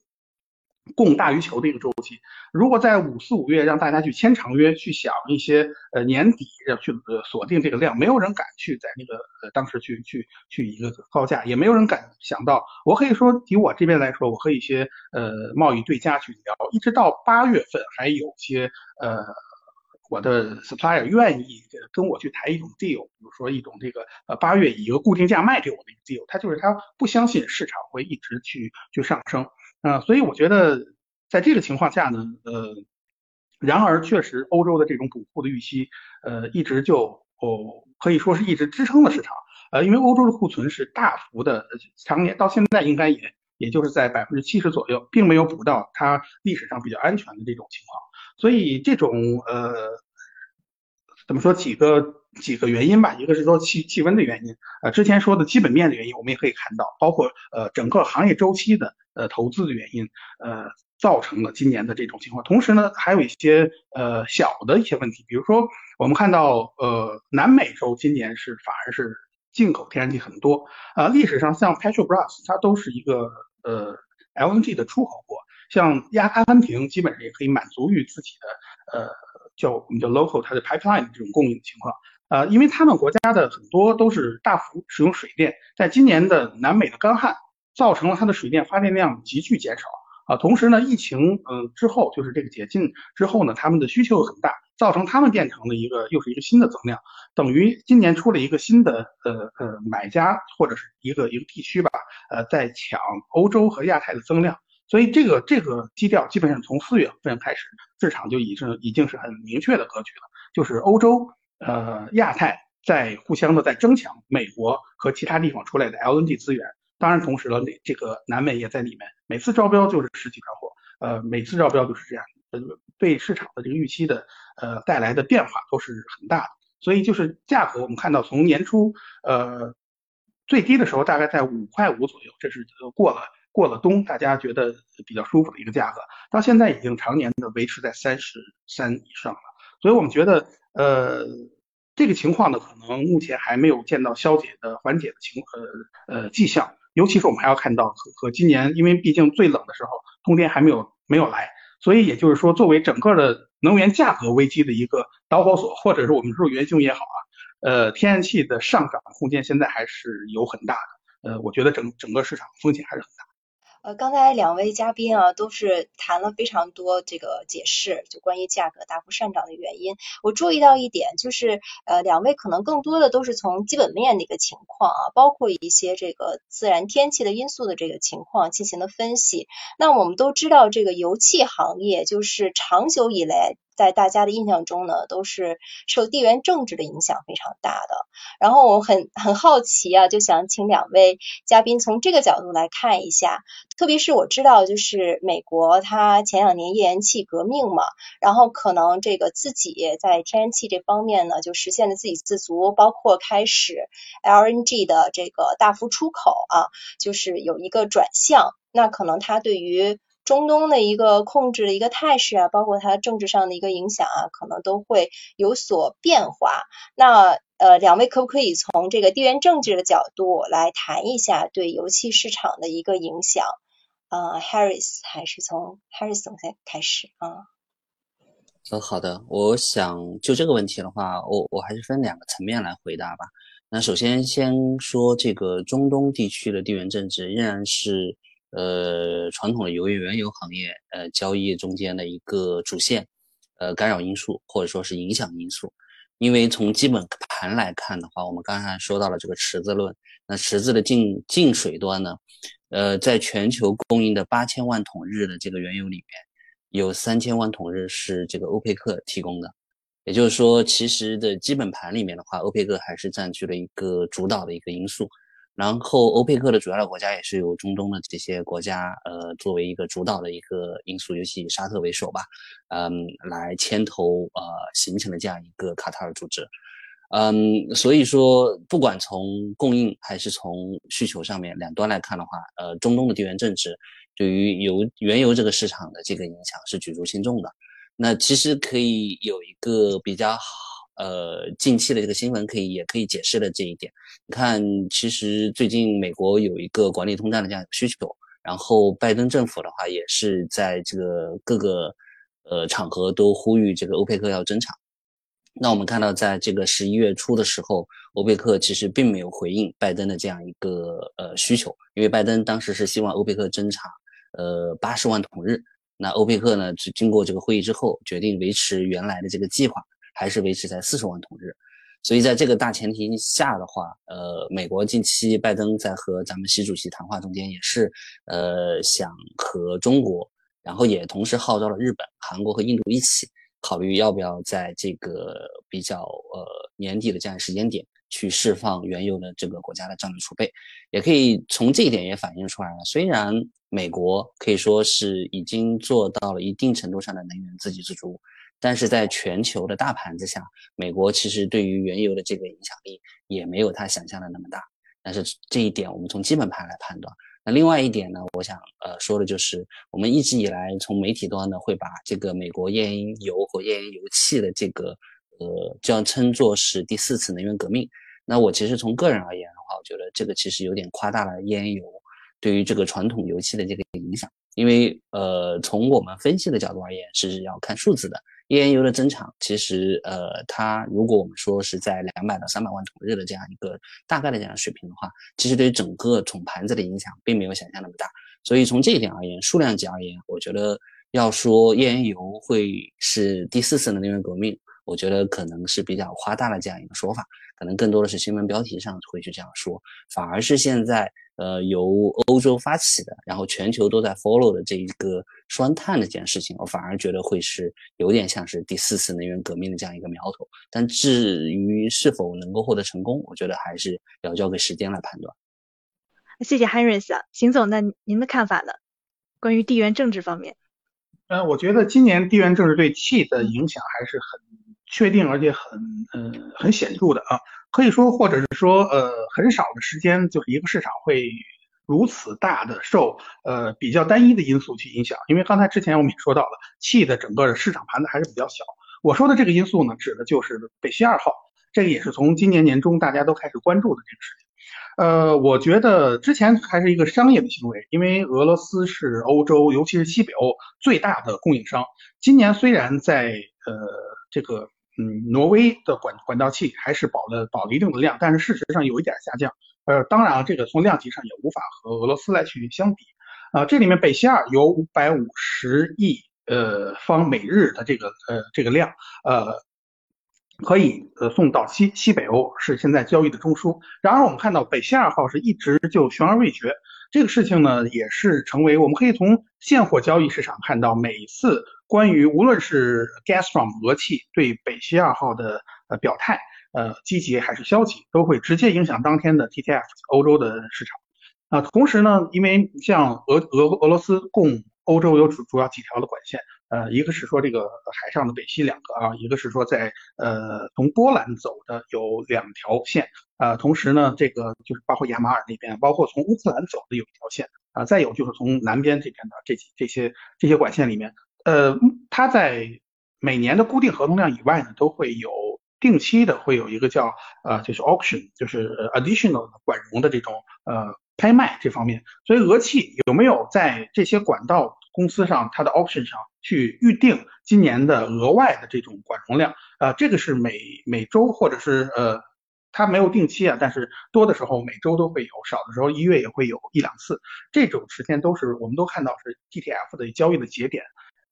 供大于求的一个周期，如果在五四五月让大家去签长约，去想一些呃年底要去锁定这个量，没有人敢去在那个呃当时去去去一个高价，也没有人敢想到。我可以说，以我这边来说，我和一些呃贸易对家去聊，一直到八月份，还有些呃我的 supplier 愿意跟我去谈一种 deal，比如说一种这个呃八月以一个固定价卖给我的一个 deal，他就是他不相信市场会一直去去上升。呃，所以我觉得在这个情况下呢，呃，然而确实欧洲的这种补库的预期，呃，一直就哦可以说是一直支撑了市场，呃，因为欧洲的库存是大幅的，常年到现在应该也也就是在百分之七十左右，并没有补到它历史上比较安全的这种情况，所以这种呃怎么说几个。几个原因吧，一个是说气气温的原因，呃，之前说的基本面的原因，我们也可以看到，包括呃整个行业周期的呃投资的原因，呃，造成了今年的这种情况。同时呢，还有一些呃小的一些问题，比如说我们看到呃南美洲今年是反而是进口天然气很多，啊，历史上像 Petrobras 它都是一个呃 LNG 的出口国，像亚阿根廷基本上也可以满足于自己的呃叫我们叫 local 它的 pipeline 这种供应情况。呃，因为他们国家的很多都是大幅使用水电，在今年的南美的干旱，造成了它的水电发电量急剧减少啊。同时呢，疫情嗯之后，就是这个解禁之后呢，他们的需求很大，造成他们变成了一个又是一个新的增量，等于今年出了一个新的呃呃买家或者是一个一个地区吧，呃在抢欧洲和亚太的增量。所以这个这个基调基本上从四月份开始，市场就已经已经是很明确的格局了，就是欧洲。呃，亚太在互相的在争抢美国和其他地方出来的 LNG 资源，当然同时了，这个南美也在里面。每次招标就是十几条货，呃，每次招标都是这样，呃，对市场的这个预期的呃带来的变化都是很大的。所以就是价格，我们看到从年初呃最低的时候大概在五块五左右，这是过了过了冬，大家觉得比较舒服的一个价格，到现在已经常年的维持在三十三以上了。所以我们觉得。呃，这个情况呢，可能目前还没有见到消解的缓解的情呃呃迹象，尤其是我们还要看到和和今年，因为毕竟最冷的时候，冬天还没有没有来，所以也就是说，作为整个的能源价格危机的一个导火索，或者是我们说元凶也好啊，呃，天然气的上涨空间现在还是有很大的，呃，我觉得整整个市场风险还是很大。呃，刚才两位嘉宾啊，都是谈了非常多这个解释，就关于价格大幅上涨的原因。我注意到一点，就是呃，两位可能更多的都是从基本面的一个情况啊，包括一些这个自然天气的因素的这个情况进行了分析。那我们都知道，这个油气行业就是长久以来。在大家的印象中呢，都是受地缘政治的影响非常大的。然后我很很好奇啊，就想请两位嘉宾从这个角度来看一下。特别是我知道，就是美国它前两年页岩气革命嘛，然后可能这个自己在天然气这方面呢，就实现了自给自足，包括开始 LNG 的这个大幅出口啊，就是有一个转向。那可能它对于中东的一个控制的一个态势啊，包括它政治上的一个影响啊，可能都会有所变化。那呃，两位可不可以从这个地缘政治的角度来谈一下对油气市场的一个影响？呃，Harris 还是从 Harris 总裁开始啊？呃，好的，我想就这个问题的话，我我还是分两个层面来回答吧。那首先先说这个中东地区的地缘政治仍然是。呃，传统的油原油行业，呃，交易中间的一个主线，呃，干扰因素或者说是影响因素。因为从基本盘来看的话，我们刚才说到了这个池子论，那池子的进进水端呢，呃，在全球供应的八千万桶日的这个原油里面，有三千万桶日是这个欧佩克提供的。也就是说，其实的基本盘里面的话，欧佩克还是占据了一个主导的一个因素。然后，欧佩克的主要的国家也是由中东的这些国家，呃，作为一个主导的一个因素，尤其以沙特为首吧，嗯，来牵头，呃，形成了这样一个卡塔尔组织，嗯，所以说，不管从供应还是从需求上面两端来看的话，呃，中东的地缘政治对于油原油这个市场的这个影响是举足轻重的。那其实可以有一个比较好。呃，近期的这个新闻可以也可以解释了这一点。你看，其实最近美国有一个管理通胀的这样一个需求，然后拜登政府的话也是在这个各个呃场合都呼吁这个欧佩克要增产。那我们看到，在这个十一月初的时候，欧佩克其实并没有回应拜登的这样一个呃需求，因为拜登当时是希望欧佩克增产呃八十万桶日。那欧佩克呢，是经过这个会议之后决定维持原来的这个计划。还是维持在四十万桶日，所以在这个大前提下的话，呃，美国近期拜登在和咱们习主席谈话中间也是，呃，想和中国，然后也同时号召了日本、韩国和印度一起考虑要不要在这个比较呃年底的这样时间点去释放原有的这个国家的战略储备，也可以从这一点也反映出来了。虽然美国可以说是已经做到了一定程度上的能源自给自足。但是在全球的大盘子下，美国其实对于原油的这个影响力也没有他想象的那么大。但是这一点我们从基本盘来判断。那另外一点呢，我想呃说的就是，我们一直以来从媒体端呢会把这个美国页岩油和页岩油气的这个呃，这样称作是第四次能源革命。那我其实从个人而言的话，我觉得这个其实有点夸大了页岩油对于这个传统油气的这个影响。因为呃，从我们分析的角度而言，是要看数字的。页岩油的增长，其实呃，它如果我们说是在两百到三百万桶日的这样一个大概的这样水平的话，其实对于整个总盘子的影响并没有想象那么大。所以从这一点而言，数量级而言，我觉得要说页岩油会是第四次能源革命，我觉得可能是比较夸大的这样一个说法，可能更多的是新闻标题上会去这样说，反而是现在。呃，由欧洲发起的，然后全球都在 follow 的这一个双碳的这件事情，我反而觉得会是有点像是第四次能源革命的这样一个苗头。但至于是否能够获得成功，我觉得还是要交给时间来判断。谢谢 Henry 啊，邢总，那您的看法呢？关于地缘政治方面，呃，我觉得今年地缘政治对气的影响还是很确定，而且很嗯很显著的啊。可以说，或者是说，呃，很少的时间，就是一个市场会如此大的受呃比较单一的因素去影响。因为刚才之前我们也说到了，气的整个市场盘子还是比较小。我说的这个因素呢，指的就是北溪二号，这个也是从今年年中大家都开始关注的这个事情。呃，我觉得之前还是一个商业的行为，因为俄罗斯是欧洲，尤其是西北欧最大的供应商。今年虽然在呃这个。嗯，挪威的管管道气还是保了保了一定的量，但是事实上有一点下降。呃，当然了，这个从量级上也无法和俄罗斯来去相比。啊，这里面北溪二有五百五十亿呃方每日的这个呃这个量，呃可以呃送到西西北欧，是现在交易的中枢。然而我们看到北溪二号是一直就悬而未决。这个事情呢，也是成为我们可以从现货交易市场看到，每次关于无论是 Gazprom 俄气对北溪二号的呃表态，呃积极还是消极，都会直接影响当天的 TTF 欧洲的市场。啊，同时呢，因为像俄俄俄罗斯供欧洲有主主要几条的管线。呃，一个是说这个海上的北溪两个啊，一个是说在呃从波兰走的有两条线啊，同时呢，这个就是包括亚马尔那边，包括从乌克兰走的有一条线啊，再有就是从南边这边的这几这些这些管线里面，呃，它在每年的固定合同量以外呢，都会有定期的会有一个叫呃就是 auction，就是 additional 管容的这种呃拍卖这方面，所以俄气有没有在这些管道？公司上它的 auction 上去预定今年的额外的这种管容量，呃，这个是每每周或者是呃，它没有定期啊，但是多的时候每周都会有，少的时候一月也会有一两次，这种时间都是我们都看到是 G T F 的交易的节点，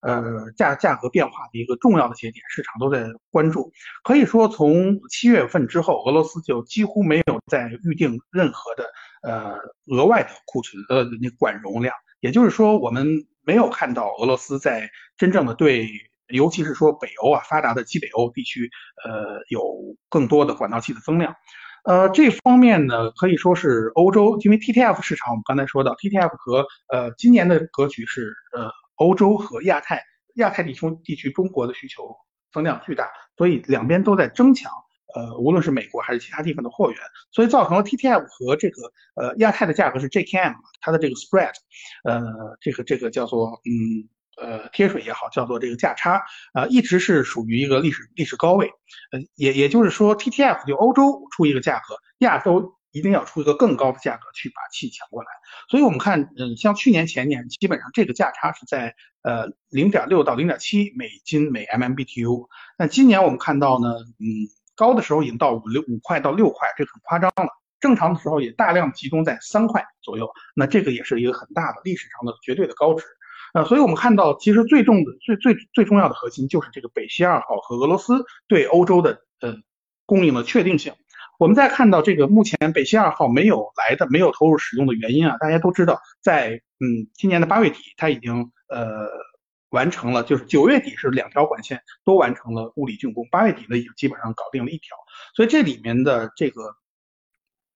呃，价价格变化的一个重要的节点，市场都在关注。可以说从七月份之后，俄罗斯就几乎没有再预定任何的呃额外的库存呃那管容量，也就是说我们。没有看到俄罗斯在真正的对，尤其是说北欧啊发达的西北欧地区，呃，有更多的管道气的增量。呃，这方面呢可以说是欧洲，因为 TTF 市场我们刚才说到 TTF 和呃今年的格局是呃欧洲和亚太亚太地区地区中国的需求增量巨大，所以两边都在争抢。呃，无论是美国还是其他地方的货源，所以造成了 TTF 和这个呃亚太的价格是 JKM，它的这个 spread，呃，这个这个叫做嗯呃贴水也好，叫做这个价差啊，一直是属于一个历史历史高位。呃，也也就是说 TTF 就欧洲出一个价格，亚洲一定要出一个更高的价格去把气抢过来。所以我们看，嗯，像去年前年，基本上这个价差是在呃零点六到零点七美金每 MMBTU。那今年我们看到呢，嗯。高的时候已经到五六五块到六块，这很夸张了。正常的时候也大量集中在三块左右，那这个也是一个很大的历史上的绝对的高值。呃，所以我们看到，其实最重的、最最最重要的核心就是这个北溪二号和俄罗斯对欧洲的呃供应的确定性。我们再看到这个目前北溪二号没有来的、没有投入使用的原因啊，大家都知道，在嗯今年的八月底，它已经呃完成了，就是九月底是两条管线都完成了物理竣工，八月底呢已经基本上搞定了一条，所以这里面的这个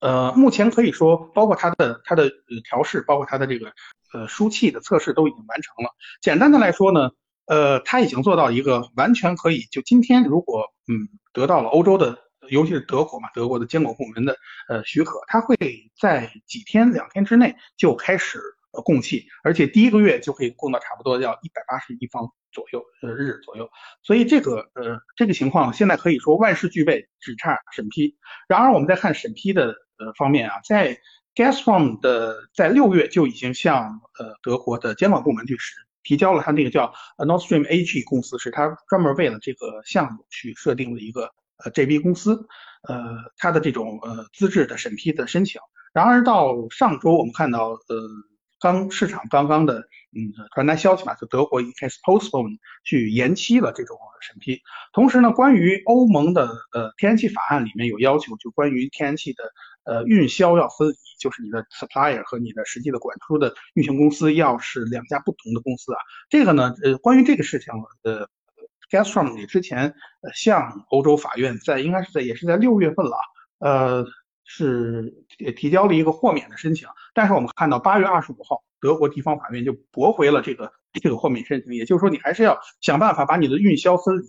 呃目前可以说，包括它的它的调试，包括它的这个呃输气的测试都已经完成了。简单的来说呢，呃它已经做到一个完全可以，就今天如果嗯得到了欧洲的。尤其是德国嘛，德国的监管部门的呃许可，它会在几天两天之内就开始呃供气，而且第一个月就可以供到差不多要一百八十亿方左右呃日左右，所以这个呃这个情况现在可以说万事俱备，只差审批。然而我们再看审批的呃方面啊，在 Gazprom 的在六月就已经向呃德国的监管部门去使提交了他那个叫 Nord Stream AG 公司，是他专门为了这个项目去设定的一个。呃，JB 公司，呃，它的这种呃资质的审批的申请，然而到上周我们看到，呃，刚市场刚刚的嗯传来消息嘛，就德国已经开始 postpone 去延期了这种审批。同时呢，关于欧盟的呃天然气法案里面有要求，就关于天然气的呃运销要分，就是你的 supplier 和你的实际的管出的运行公司要是两家不同的公司啊。这个呢，呃，关于这个事情，呃。Gazprom 也之前呃向欧洲法院在应该是在也是在六月份了，呃是提交了一个豁免的申请，但是我们看到八月二十五号德国地方法院就驳回了这个这个豁免申请，也就是说你还是要想办法把你的运销分离，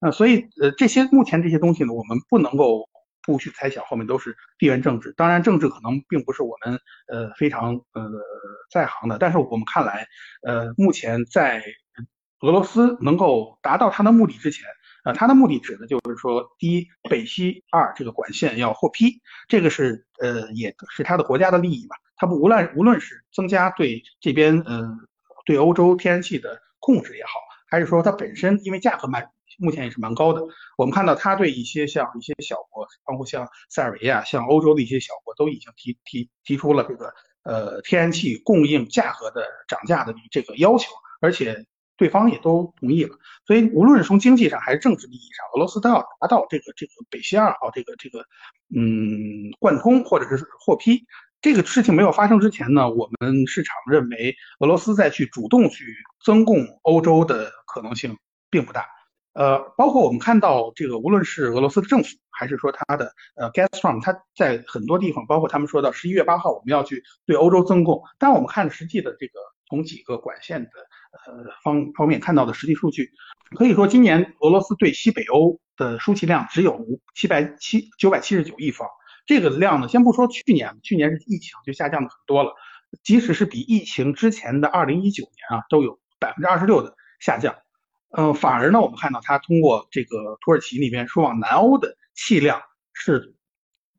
那所以呃这些目前这些东西呢，我们不能够不去猜想后面都是地缘政治，当然政治可能并不是我们呃非常呃在行的，但是我们看来呃目前在。俄罗斯能够达到它的目的之前，呃，它的目的指的就是说，第一，北溪二这个管线要获批，这个是呃，也是它的国家的利益嘛。它不无论无论是增加对这边呃对欧洲天然气的控制也好，还是说它本身因为价格蛮目前也是蛮高的，我们看到它对一些像一些小国，包括像塞尔维亚、像欧洲的一些小国，都已经提提提出了这个呃天然气供应价格的涨价的这个要求，而且。对方也都同意了，所以无论是从经济上还是政治利益上，俄罗斯都要达到这个这个北溪二号这个这个嗯贯通或者是获批。这个事情没有发生之前呢，我们市场认为俄罗斯再去主动去增供欧洲的可能性并不大。呃，包括我们看到这个，无论是俄罗斯的政府还是说它的呃 Gazprom，它在很多地方，包括他们说到十一月八号我们要去对欧洲增供，但我们看实际的这个从几个管线的。呃，方方面看到的实际数据，可以说今年俄罗斯对西北欧的输气量只有七百七九百七十九亿方。这个量呢，先不说去年，去年是疫情就下降了很多了，即使是比疫情之前的二零一九年啊，都有百分之二十六的下降。嗯，反而呢，我们看到它通过这个土耳其那边输往南欧的气量是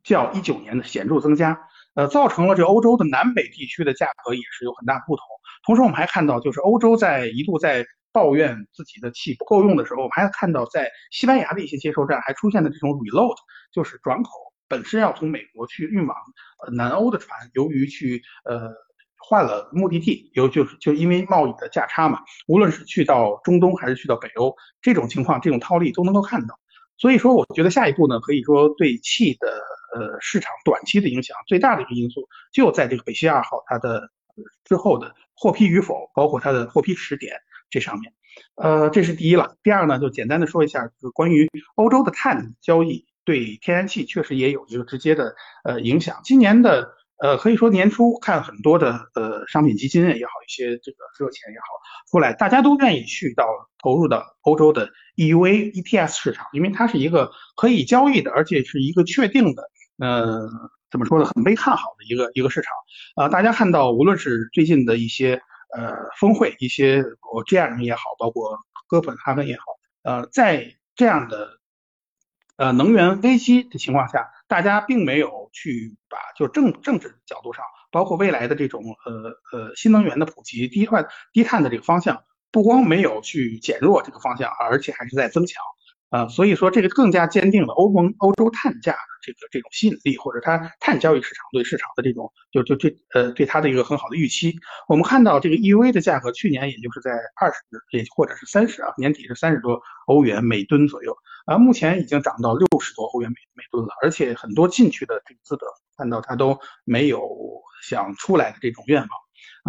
较一九年的显著增加，呃，造成了这欧洲的南北地区的价格也是有很大不同。同时，我们还看到，就是欧洲在一度在抱怨自己的气不够用的时候，我们还看到在西班牙的一些接收站还出现了这种 reload，就是转口，本身要从美国去运往呃南欧的船，由于去呃换了目的地，有就是就因为贸易的价差嘛，无论是去到中东还是去到北欧，这种情况这种套利都能够看到。所以说，我觉得下一步呢，可以说对气的呃市场短期的影响最大的一个因素，就在这个北溪二号它的。之后的获批与否，包括它的获批时点这上面，呃，这是第一了。第二呢，就简单的说一下，就是关于欧洲的碳交易对天然气确实也有一个直接的呃影响。今年的呃可以说年初看很多的呃商品基金也好，一些这个热钱也好出来，大家都愿意去到投入到欧洲的 EUA ETS 市场，因为它是一个可以交易的，而且是一个确定的呃。怎么说呢？很被看好的一个一个市场啊！大家看到，无论是最近的一些呃峰会，一些我 GM 也好，包括哥本哈根也好，呃，在这样的呃能源危机的情况下，大家并没有去把就政政治角度上，包括未来的这种呃呃新能源的普及、低碳低碳的这个方向，不光没有去减弱这个方向，而且还是在增强。啊，所以说这个更加坚定了欧盟欧洲碳价的这个这种吸引力，或者它碳交易市场对市场的这种就就对呃对它的一个很好的预期。我们看到这个 EUA 的价格去年也就是在二十也或者是三十啊，年底是三十多欧元每吨左右。啊，目前已经涨到六十多欧元每每吨了，而且很多进去的这个资本看到它都没有想出来的这种愿望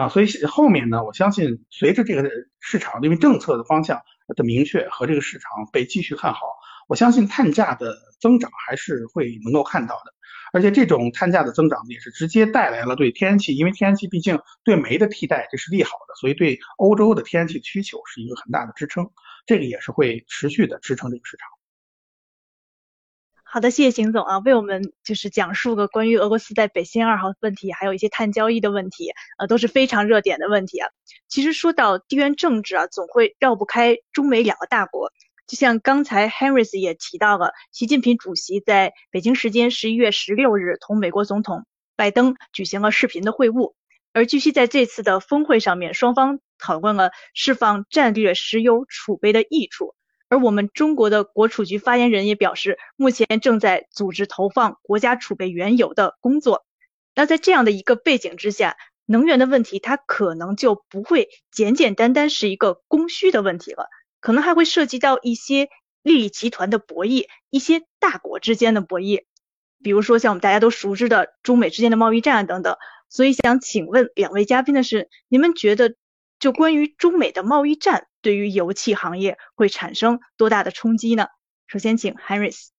啊，所以后面呢，我相信随着这个市场因为政策的方向的明确和这个市场被继续看好，我相信碳价的增长还是会能够看到的。而且这种碳价的增长也是直接带来了对天然气，因为天然气毕竟对煤的替代这是利好的，所以对欧洲的天然气需求是一个很大的支撑，这个也是会持续的支撑这个市场。好的，谢谢邢总啊，为我们就是讲述个关于俄罗斯在北溪二号问题，还有一些碳交易的问题，呃，都是非常热点的问题啊。其实说到地缘政治啊，总会绕不开中美两个大国。就像刚才 Harris 也提到了，习近平主席在北京时间十一月十六日同美国总统拜登举行了视频的会晤，而据悉在这次的峰会上面，双方讨论了释放战略石油储备的益处，而我们中国的国储局发言人也表示，目前正在组织投放国家储备原油的工作。那在这样的一个背景之下，能源的问题它可能就不会简简单单是一个供需的问题了。可能还会涉及到一些利益集团的博弈，一些大国之间的博弈，比如说像我们大家都熟知的中美之间的贸易战啊等等。所以想请问两位嘉宾的是，你们觉得就关于中美的贸易战对于油气行业会产生多大的冲击呢？首先请 Harris。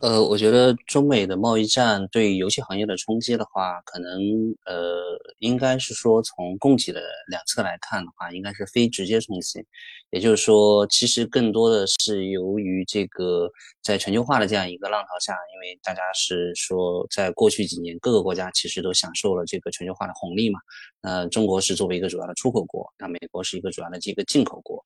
呃，我觉得中美的贸易战对游戏行业的冲击的话，可能呃，应该是说从供给的两侧来看的话，应该是非直接冲击。也就是说，其实更多的是由于这个在全球化的这样一个浪潮下，因为大家是说，在过去几年各个国家其实都享受了这个全球化的红利嘛。那中国是作为一个主要的出口国，那美国是一个主要的这个进口国。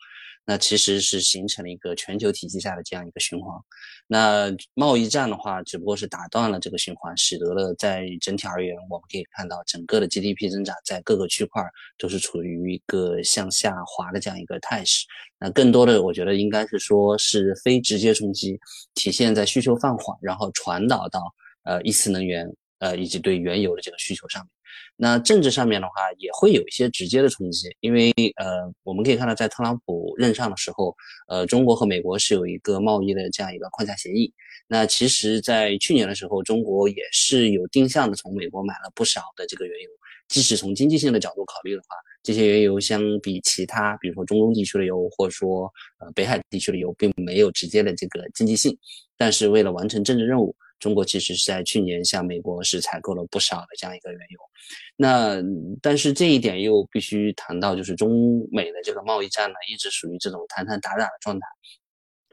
那其实是形成了一个全球体系下的这样一个循环。那贸易战的话，只不过是打断了这个循环，使得了在整体而言，我们可以看到整个的 GDP 增长在各个区块都是处于一个向下滑的这样一个态势。那更多的，我觉得应该是说是非直接冲击，体现在需求放缓，然后传导到呃一次能源呃以及对原油的这个需求上面。那政治上面的话，也会有一些直接的冲击，因为呃，我们可以看到，在特朗普任上的时候，呃，中国和美国是有一个贸易的这样一个框架协议。那其实，在去年的时候，中国也是有定向的从美国买了不少的这个原油。即使从经济性的角度考虑的话，这些原油相比其他，比如说中东地区的油，或者说呃北海地区的油，并没有直接的这个经济性。但是为了完成政治任务，中国其实是在去年向美国是采购了不少的这样一个原油，那但是这一点又必须谈到，就是中美的这个贸易战呢，一直属于这种谈谈打打的状态，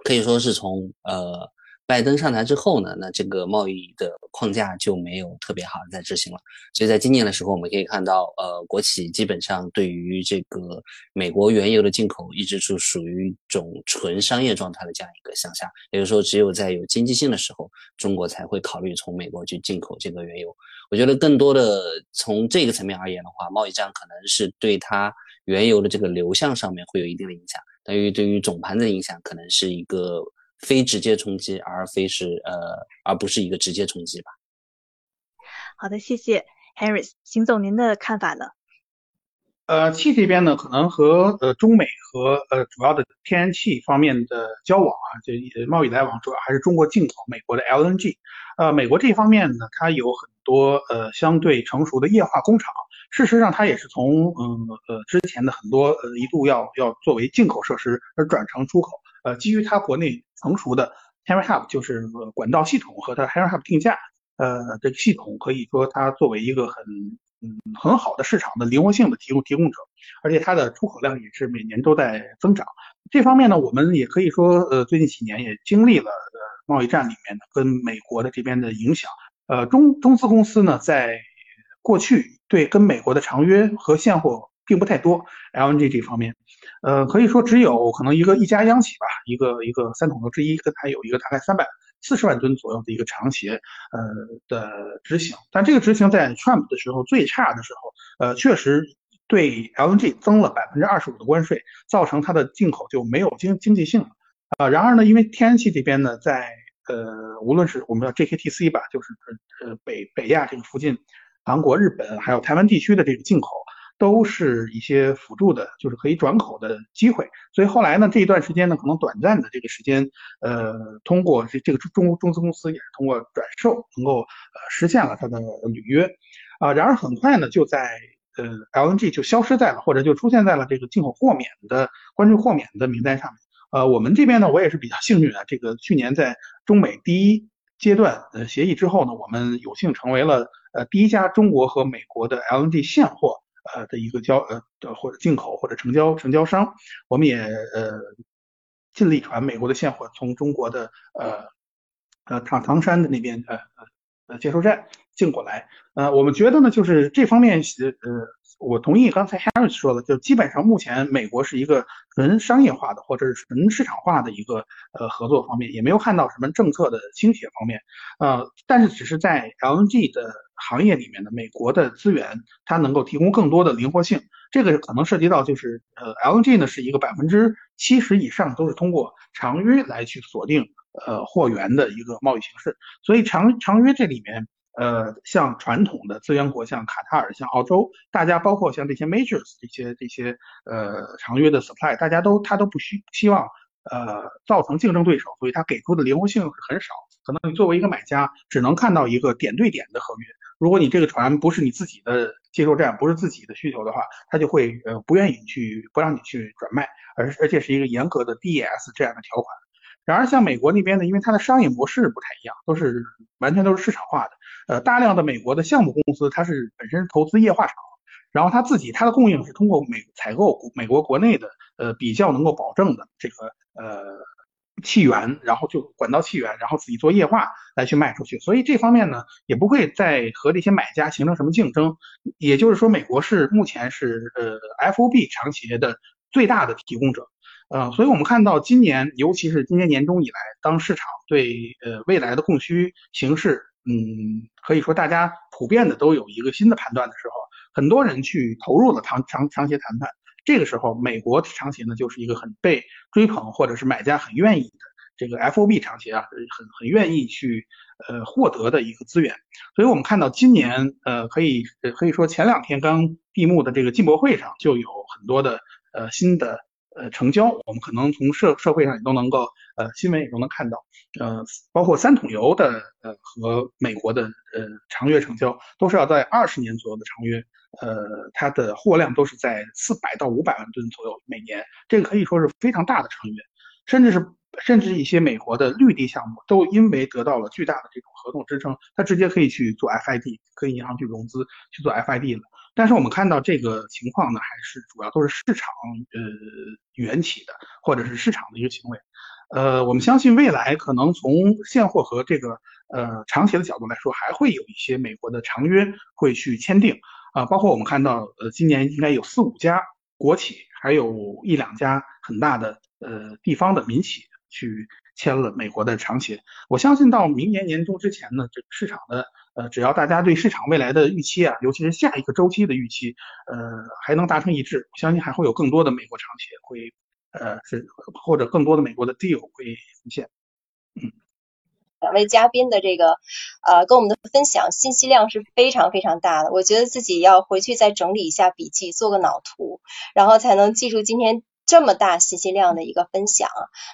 可以说是从呃。拜登上台之后呢，那这个贸易的框架就没有特别好的在执行了。所以在今年的时候，我们可以看到，呃，国企基本上对于这个美国原油的进口一直是属于一种纯商业状态的这样一个向下。也就是说，只有在有经济性的时候，中国才会考虑从美国去进口这个原油。我觉得更多的从这个层面而言的话，贸易战可能是对它原油的这个流向上面会有一定的影响，但于对于总盘的影响可能是一个。非直接冲击，而非是呃，而不是一个直接冲击吧。好的，谢谢 Harris，邢总，您的看法呢？呃，气这边呢，可能和呃中美和呃主要的天然气方面的交往啊，就贸易来往，主要还是中国进口美国的 LNG。呃，美国这方面呢，它有很多呃相对成熟的液化工厂，事实上它也是从嗯呃之前的很多呃一度要要作为进口设施而转成出口。呃，基于它国内成熟的 Henry Hub 就是管道系统和它 Henry Hub 定价，呃，这个系统可以说它作为一个很嗯很好的市场的灵活性的提供提供者，而且它的出口量也是每年都在增长。这方面呢，我们也可以说，呃，最近几年也经历了呃贸易战里面的跟美国的这边的影响。呃，中中资公司呢，在过去对跟美国的长约和现货并不太多，LNG 这方面。呃，可以说只有可能一个一家央企吧，一个一个三桶油之一，跟它有一个大概三百四十万吨左右的一个长协，呃的执行。但这个执行在 Trump 的时候最差的时候，呃，确实对 LNG 增了百分之二十五的关税，造成它的进口就没有经经济性了。呃，然而呢，因为天然气这边呢，在呃无论是我们叫 JKTC 吧，就是呃北北亚这个附近，韩国、日本还有台湾地区的这个进口。都是一些辅助的，就是可以转口的机会。所以后来呢，这一段时间呢，可能短暂的这个时间，呃，通过这这个中中资公司也是通过转售，能够呃实现了它的履约啊。然而很快呢，就在呃 LNG 就消失在了，或者就出现在了这个进口豁免的关税豁免的名单上面。呃，我们这边呢，我也是比较幸运啊，这个去年在中美第一阶段呃协议之后呢，我们有幸成为了呃第一家中国和美国的 LNG 现货呃的一个交呃的或者进口或者成交成交商，我们也呃尽力传美国的现货从中国的呃呃唐唐山的那边呃呃接收站进过来，呃，我们觉得呢，就是这方面呃。我同意刚才 Harris 说的，就基本上目前美国是一个纯商业化的或者是纯市场化的一个呃合作方面，也没有看到什么政策的倾斜方面，呃，但是只是在 LNG 的行业里面呢，美国的资源它能够提供更多的灵活性，这个可能涉及到就是呃 LNG 呢是一个百分之七十以上都是通过长约来去锁定呃货源的一个贸易形式，所以长长约这里面。呃，像传统的资源国，像卡塔尔、像澳洲，大家包括像这些 majors 这些这些呃长约的 supply，大家都他都不希希望呃造成竞争对手，所以他给出的灵活性是很少。可能你作为一个买家，只能看到一个点对点的合约。如果你这个船不是你自己的接收站，不是自己的需求的话，他就会呃不愿意去不让你去转卖，而而且是一个严格的 DES 这样的条款。然而像美国那边呢，因为它的商业模式不太一样，都是完全都是市场化的。呃，大量的美国的项目公司，它是本身投资液化厂，然后它自己它的供应是通过美采购美国国内的呃比较能够保证的这个呃气源，然后就管道气源，然后自己做液化来去卖出去，所以这方面呢也不会再和这些买家形成什么竞争。也就是说，美国是目前是呃 FOB 长企业的最大的提供者，呃，所以我们看到今年，尤其是今年年中以来，当市场对呃未来的供需形势。嗯，可以说大家普遍的都有一个新的判断的时候，很多人去投入了长长长协谈判。这个时候，美国长协呢就是一个很被追捧，或者是买家很愿意的这个 FOB 长协啊，很很愿意去呃获得的一个资源。所以我们看到今年呃可以可以说前两天刚闭幕的这个进博会上就有很多的呃新的。呃，成交，我们可能从社社会上也都能够，呃，新闻也都能看到，呃，包括三桶油的，呃，和美国的，呃，长约成交，都是要在二十年左右的长约，呃，它的货量都是在四百到五百万吨左右每年，这个可以说是非常大的长约，甚至是甚至一些美国的绿地项目都因为得到了巨大的这种合同支撑，它直接可以去做 FID，可以银行去融资去做 FID 了。但是我们看到这个情况呢，还是主要都是市场呃缘起的，或者是市场的一个行为。呃，我们相信未来可能从现货和这个呃长协的角度来说，还会有一些美国的长约会去签订啊，包括我们看到呃今年应该有四五家国企，还有一两家很大的呃地方的民企去签了美国的长协。我相信到明年年中之前呢，这个市场的。呃，只要大家对市场未来的预期啊，尤其是下一个周期的预期，呃，还能达成一致，我相信还会有更多的美国长企业会，呃，是或者更多的美国的 deal 会出现。嗯，两位嘉宾的这个呃跟我们的分享信息量是非常非常大的，我觉得自己要回去再整理一下笔记，做个脑图，然后才能记住今天。这么大信息量的一个分享，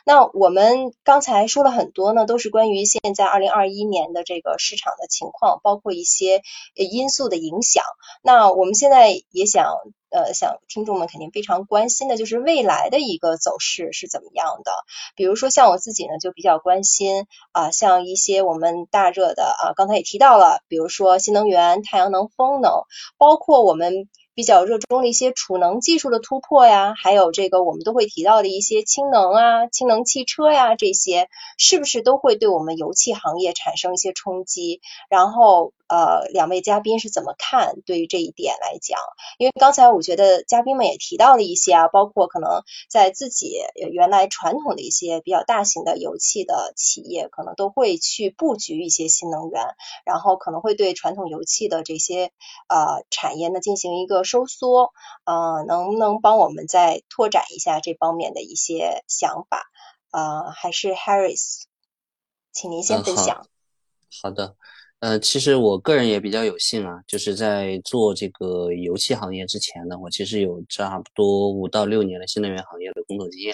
那我们刚才说了很多呢，都是关于现在二零二一年的这个市场的情况，包括一些因素的影响。那我们现在也想，呃，想听众们肯定非常关心的就是未来的一个走势是怎么样的。比如说像我自己呢，就比较关心啊，像一些我们大热的啊，刚才也提到了，比如说新能源、太阳能、风能，包括我们。比较热衷的一些储能技术的突破呀，还有这个我们都会提到的一些氢能啊、氢能汽车呀，这些是不是都会对我们油气行业产生一些冲击？然后。呃，两位嘉宾是怎么看对于这一点来讲？因为刚才我觉得嘉宾们也提到了一些啊，包括可能在自己原来传统的一些比较大型的油气的企业，可能都会去布局一些新能源，然后可能会对传统油气的这些呃产业呢进行一个收缩。呃，能不能帮我们再拓展一下这方面的一些想法？呃，还是 Harris，请您先分享。好的。呃，其实我个人也比较有幸啊，就是在做这个油气行业之前呢，我其实有差不多五到六年的新能源行业的工作经验。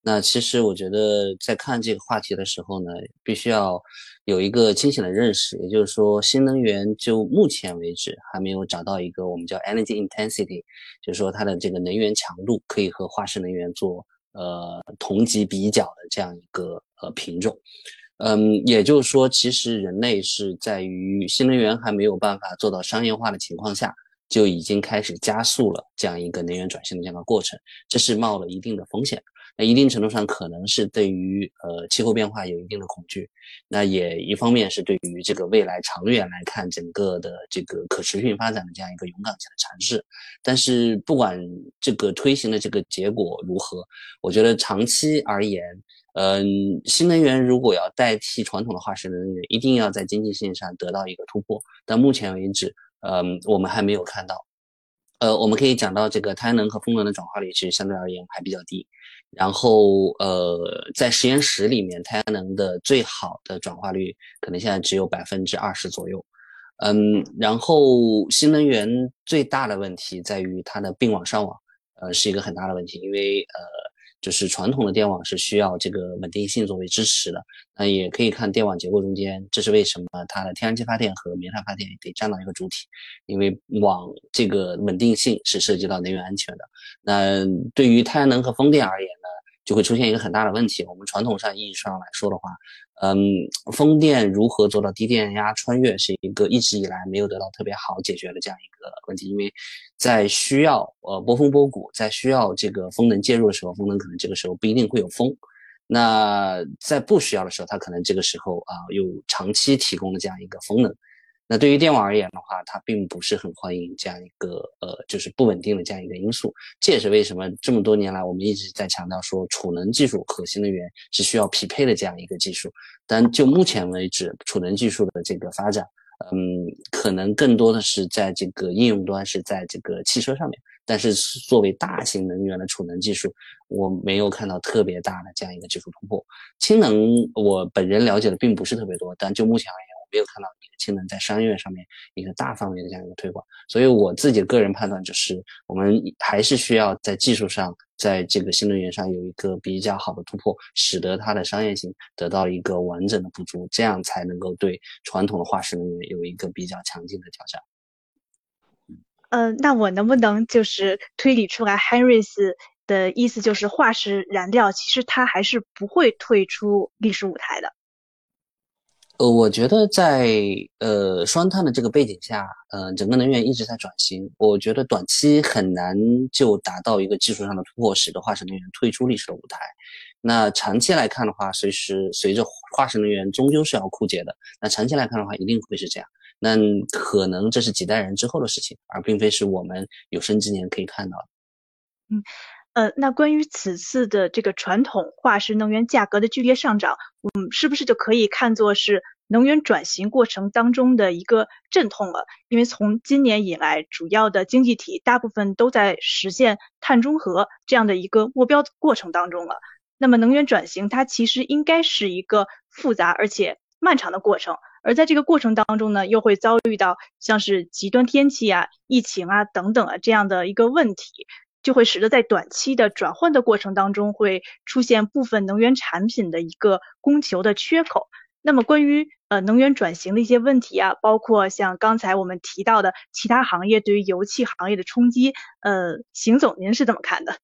那其实我觉得在看这个话题的时候呢，必须要有一个清醒的认识，也就是说，新能源就目前为止还没有找到一个我们叫 energy intensity，就是说它的这个能源强度可以和化石能源做呃同级比较的这样一个呃品种。嗯，也就是说，其实人类是在于新能源还没有办法做到商业化的情况下，就已经开始加速了这样一个能源转型的这样的过程，这是冒了一定的风险。那一定程度上可能是对于呃气候变化有一定的恐惧，那也一方面是对于这个未来长远来看整个的这个可持续发展的这样一个勇敢性的尝试。但是不管这个推行的这个结果如何，我觉得长期而言。嗯，新能源如果要代替传统的化石能源，一定要在经济性上得到一个突破。但目前为止，嗯，我们还没有看到。呃，我们可以讲到这个太阳能和风能的转化率，其实相对而言还比较低。然后，呃，在实验室里面，太阳能的最好的转化率可能现在只有百分之二十左右。嗯，然后新能源最大的问题在于它的并网上网，呃，是一个很大的问题，因为呃。就是传统的电网是需要这个稳定性作为支持的，那也可以看电网结构中间，这是为什么它的天然气发电和煤炭发电得占到一个主体，因为网这个稳定性是涉及到能源安全的。那对于太阳能和风电而言呢，就会出现一个很大的问题。我们传统上意义上来说的话，嗯，风电如何做到低电压穿越，是一个一直以来没有得到特别好解决的这样一个问题，因为。在需要呃波峰波谷，在需要这个风能介入的时候，风能可能这个时候不一定会有风。那在不需要的时候，它可能这个时候啊又长期提供了这样一个风能。那对于电网而言的话，它并不是很欢迎这样一个呃就是不稳定的这样一个因素。这也是为什么这么多年来我们一直在强调说储能技术和新能源是需要匹配的这样一个技术。但就目前为止，储能技术的这个发展。嗯，可能更多的是在这个应用端，是在这个汽车上面。但是作为大型能源的储能技术，我没有看到特别大的这样一个技术突破。氢能，我本人了解的并不是特别多，但就目前而言。没有看到你的氢能在商业上面一个大范围的这样一个推广，所以我自己个人判断就是，我们还是需要在技术上，在这个新能源上有一个比较好的突破，使得它的商业性得到一个完整的补足，这样才能够对传统的化石能源有一个比较强劲的挑战。嗯，那我能不能就是推理出来，Henrys 的意思就是化石燃料其实它还是不会退出历史舞台的。呃，我觉得在呃双碳的这个背景下，呃，整个能源一直在转型。我觉得短期很难就达到一个技术上的突破，使得化石能源退出历史的舞台。那长期来看的话，随时随着化石能源终究是要枯竭的。那长期来看的话，一定会是这样。那可能这是几代人之后的事情，而并非是我们有生之年可以看到的。嗯。呃，那关于此次的这个传统化石能源价格的剧烈上涨，嗯，是不是就可以看作是能源转型过程当中的一个阵痛了？因为从今年以来，主要的经济体大部分都在实现碳中和这样的一个目标过程当中了。那么，能源转型它其实应该是一个复杂而且漫长的过程，而在这个过程当中呢，又会遭遇到像是极端天气啊、疫情啊等等啊这样的一个问题。就会使得在短期的转换的过程当中，会出现部分能源产品的一个供求的缺口。那么关于呃能源转型的一些问题啊，包括像刚才我们提到的其他行业对于油气行业的冲击，呃，邢总您是怎么看的？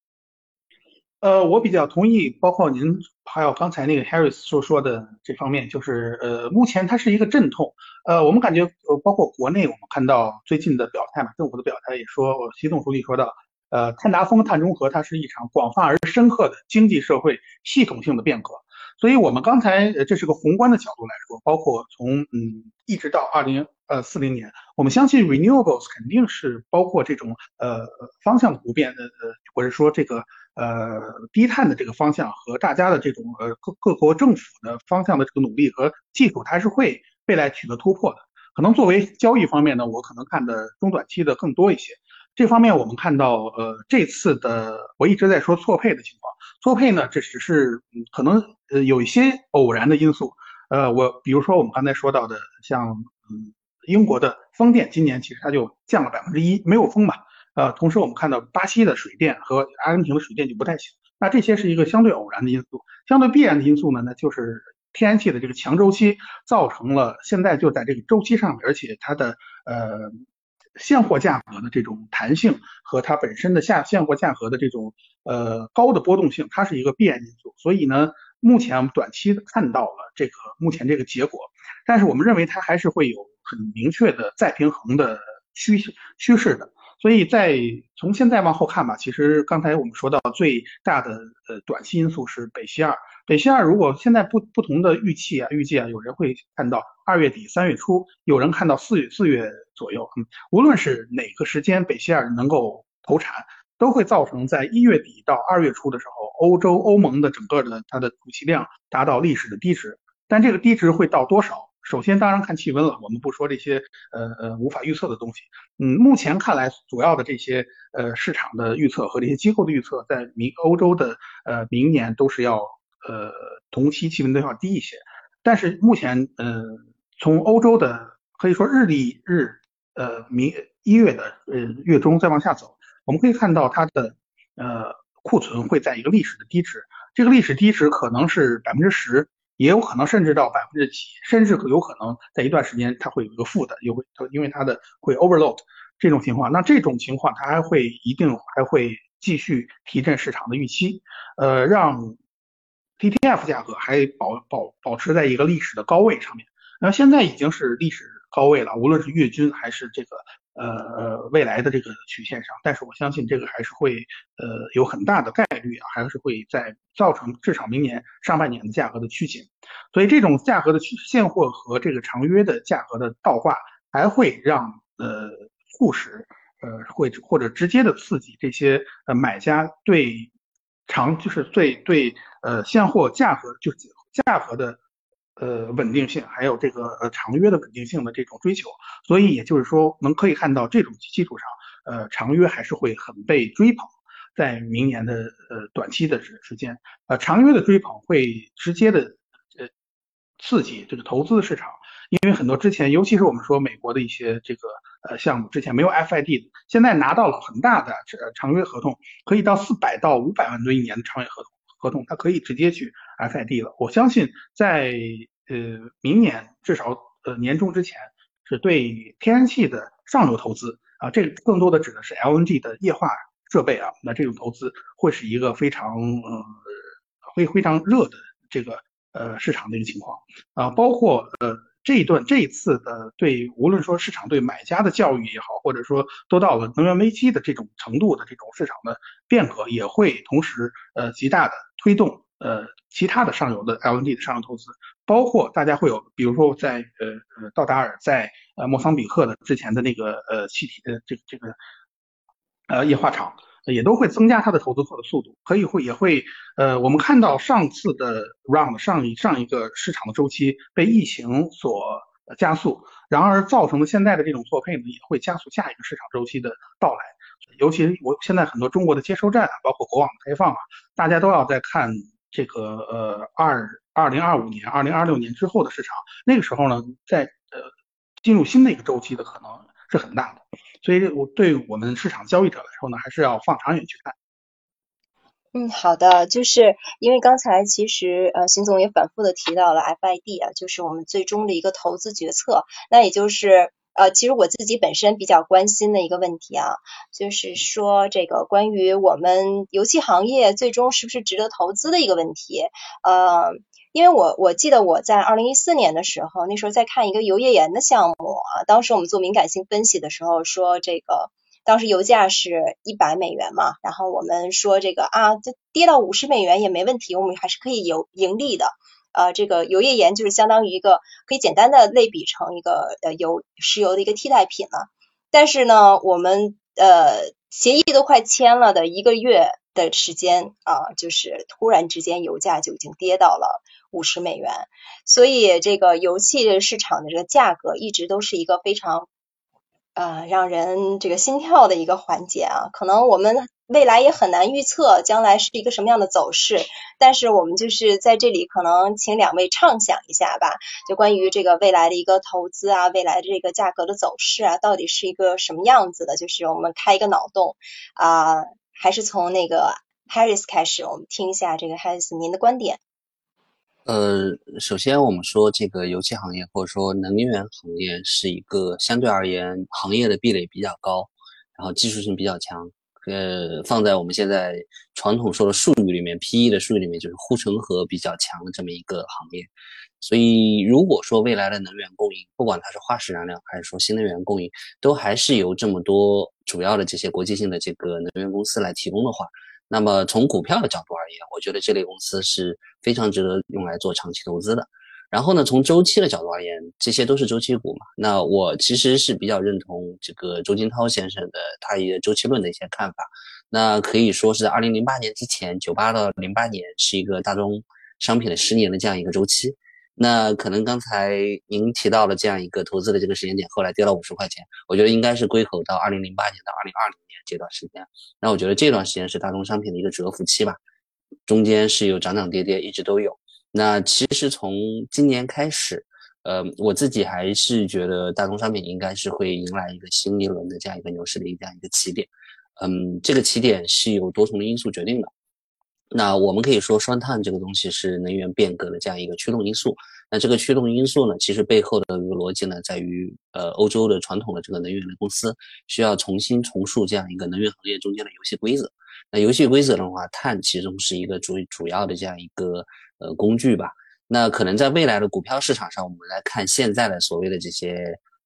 呃，我比较同意，包括您还有刚才那个 Harris 所说的这方面，就是呃，目前它是一个阵痛。呃，我们感觉呃，包括国内我们看到最近的表态嘛，政府的表态也说，习总书记说到。呃，碳达峰、碳中和，它是一场广泛而深刻的经济社会系统性的变革。所以，我们刚才这是个宏观的角度来说，包括从嗯一直到二零呃四零年，我们相信 renewables 肯定是包括这种呃方向的不变的呃，或者说这个呃低碳的这个方向和大家的这种呃各各国政府的方向的这个努力和技术，它是会未来取得突破的。可能作为交易方面呢，我可能看的中短期的更多一些。这方面我们看到，呃，这次的我一直在说错配的情况，错配呢，这只是可能呃有一些偶然的因素，呃，我比如说我们刚才说到的，像嗯，英国的风电今年其实它就降了百分之一，没有风嘛。呃，同时我们看到巴西的水电和阿根廷的水电就不太行。那这些是一个相对偶然的因素，相对必然的因素呢，那就是天然气的这个强周期造成了现在就在这个周期上面，而且它的呃现货价格的这种弹性和它本身的下现货价格的这种呃高的波动性，它是一个必然因素。所以呢，目前我们短期看到了这个目前这个结果，但是我们认为它还是会有很明确的再平衡的趋趋势的。所以在从现在往后看吧，其实刚才我们说到最大的呃短期因素是北溪二。北溪二如果现在不不同的预期啊，预计啊，有人会看到二月底三月初，有人看到四月四月左右。嗯，无论是哪个时间北溪二能够投产，都会造成在一月底到二月初的时候，欧洲欧盟的整个的它的补气量达到历史的低值。但这个低值会到多少？首先，当然看气温了。我们不说这些呃呃无法预测的东西。嗯，目前看来，主要的这些呃市场的预测和这些机构的预测，在明欧洲的呃明年都是要呃同期气温都要低一些。但是目前呃从欧洲的可以说日历日呃明一月的呃月中再往下走，我们可以看到它的呃库存会在一个历史的低值。这个历史低值可能是百分之十。也有可能甚至到百分之几，甚至有可能在一段时间它会有一个负的，又会因为它的会 overload 这种情况，那这种情况它还会一定还会继续提振市场的预期，呃，让 TTF 价格还保保保持在一个历史的高位上面，那现在已经是历史高位了，无论是月均还是这个。呃，未来的这个曲线上，但是我相信这个还是会呃有很大的概率啊，还是会在造成至少明年上半年的价格的趋紧，所以这种价格的现货和这个长约的价格的倒挂，还会让呃促使呃会或者直接的刺激这些呃买家对长就是对对呃现货价格就是价格的。呃，稳定性还有这个呃长约的稳定性的这种追求，所以也就是说，能可以看到这种基础上，呃，长约还是会很被追捧，在明年的呃短期的时时间，呃，长约的追捧会直接的呃刺激这个投资市场，因为很多之前，尤其是我们说美国的一些这个呃项目，之前没有 FID，现在拿到了很大的长约合同，可以到四百到五百万吨一年的长约合同。合同他可以直接去 FID 了，我相信在呃明年至少呃年终之前，是对天然气的上游投资啊，这更多的指的是 LNG 的液化设备啊，那这种投资会是一个非常呃会非常热的这个呃市场的一个情况啊，包括呃。这一段这一次的对，无论说市场对买家的教育也好，或者说都到了能源危机的这种程度的这种市场的变革，也会同时呃极大的推动呃其他的上游的 LNG 的上游投资，包括大家会有，比如说在呃呃道达尔在呃莫桑比克的之前的那个呃气体的这个这个呃液化厂。也都会增加它的投资的速度，可以会也会，呃，我们看到上次的 round 上一上一个市场的周期被疫情所加速，然而造成的现在的这种错配呢，也会加速下一个市场周期的到来。尤其我现在很多中国的接收站啊，包括国网的开放啊，大家都要在看这个呃二二零二五年、二零二六年之后的市场，那个时候呢，在呃进入新的一个周期的可能是很大的。所以，我对我们市场交易者来说呢，还是要放长远去看。嗯，好的，就是因为刚才其实呃，邢总也反复的提到了 FID 啊，就是我们最终的一个投资决策。那也就是呃，其实我自己本身比较关心的一个问题啊，就是说这个关于我们油气行业最终是不是值得投资的一个问题。呃，因为我我记得我在二零一四年的时候，那时候在看一个油页岩的项目啊，当时我们做敏感性分析的时候说，这个当时油价是一百美元嘛，然后我们说这个啊，这跌到五十美元也没问题，我们还是可以有盈利的。呃，这个油页岩就是相当于一个可以简单的类比成一个呃油石油的一个替代品了。但是呢，我们呃协议都快签了的一个月的时间啊，就是突然之间油价就已经跌到了。五十美元，所以这个油气市场的这个价格一直都是一个非常呃让人这个心跳的一个环节啊。可能我们未来也很难预测将来是一个什么样的走势，但是我们就是在这里可能请两位畅想一下吧，就关于这个未来的一个投资啊，未来的这个价格的走势啊，到底是一个什么样子的？就是我们开一个脑洞啊，还是从那个 Harris 开始，我们听一下这个 Harris 您的观点。呃，首先我们说这个油气行业或者说能源行业是一个相对而言行业的壁垒比较高，然后技术性比较强。呃，放在我们现在传统说的术语里面，PE 的术语里面就是护城河比较强的这么一个行业。所以，如果说未来的能源供应，不管它是化石燃料还是说新能源供应，都还是由这么多主要的这些国际性的这个能源公司来提供的话，那么从股票的角度而言，我觉得这类公司是非常值得用来做长期投资的。然后呢，从周期的角度而言，这些都是周期股嘛。那我其实是比较认同这个周金涛先生的他一个周期论的一些看法。那可以说是二零零八年之前，九八到零八年是一个大宗商品的十年的这样一个周期。那可能刚才您提到了这样一个投资的这个时间点，后来跌了五十块钱，我觉得应该是归口到二零零八年到二零二零年这段时间。那我觉得这段时间是大宗商品的一个蛰伏期吧，中间是有涨涨跌跌，一直都有。那其实从今年开始，呃，我自己还是觉得大宗商品应该是会迎来一个新一轮的这样一个牛市的一个这样一个起点。嗯，这个起点是由多重的因素决定的。那我们可以说，双碳这个东西是能源变革的这样一个驱动因素。那这个驱动因素呢，其实背后的一个逻辑呢，在于呃，欧洲的传统的这个能源的公司需要重新重塑这样一个能源行业中间的游戏规则。那游戏规则的话，碳其中是一个主主要的这样一个。呃，工具吧。那可能在未来的股票市场上，我们来看现在的所谓的这些，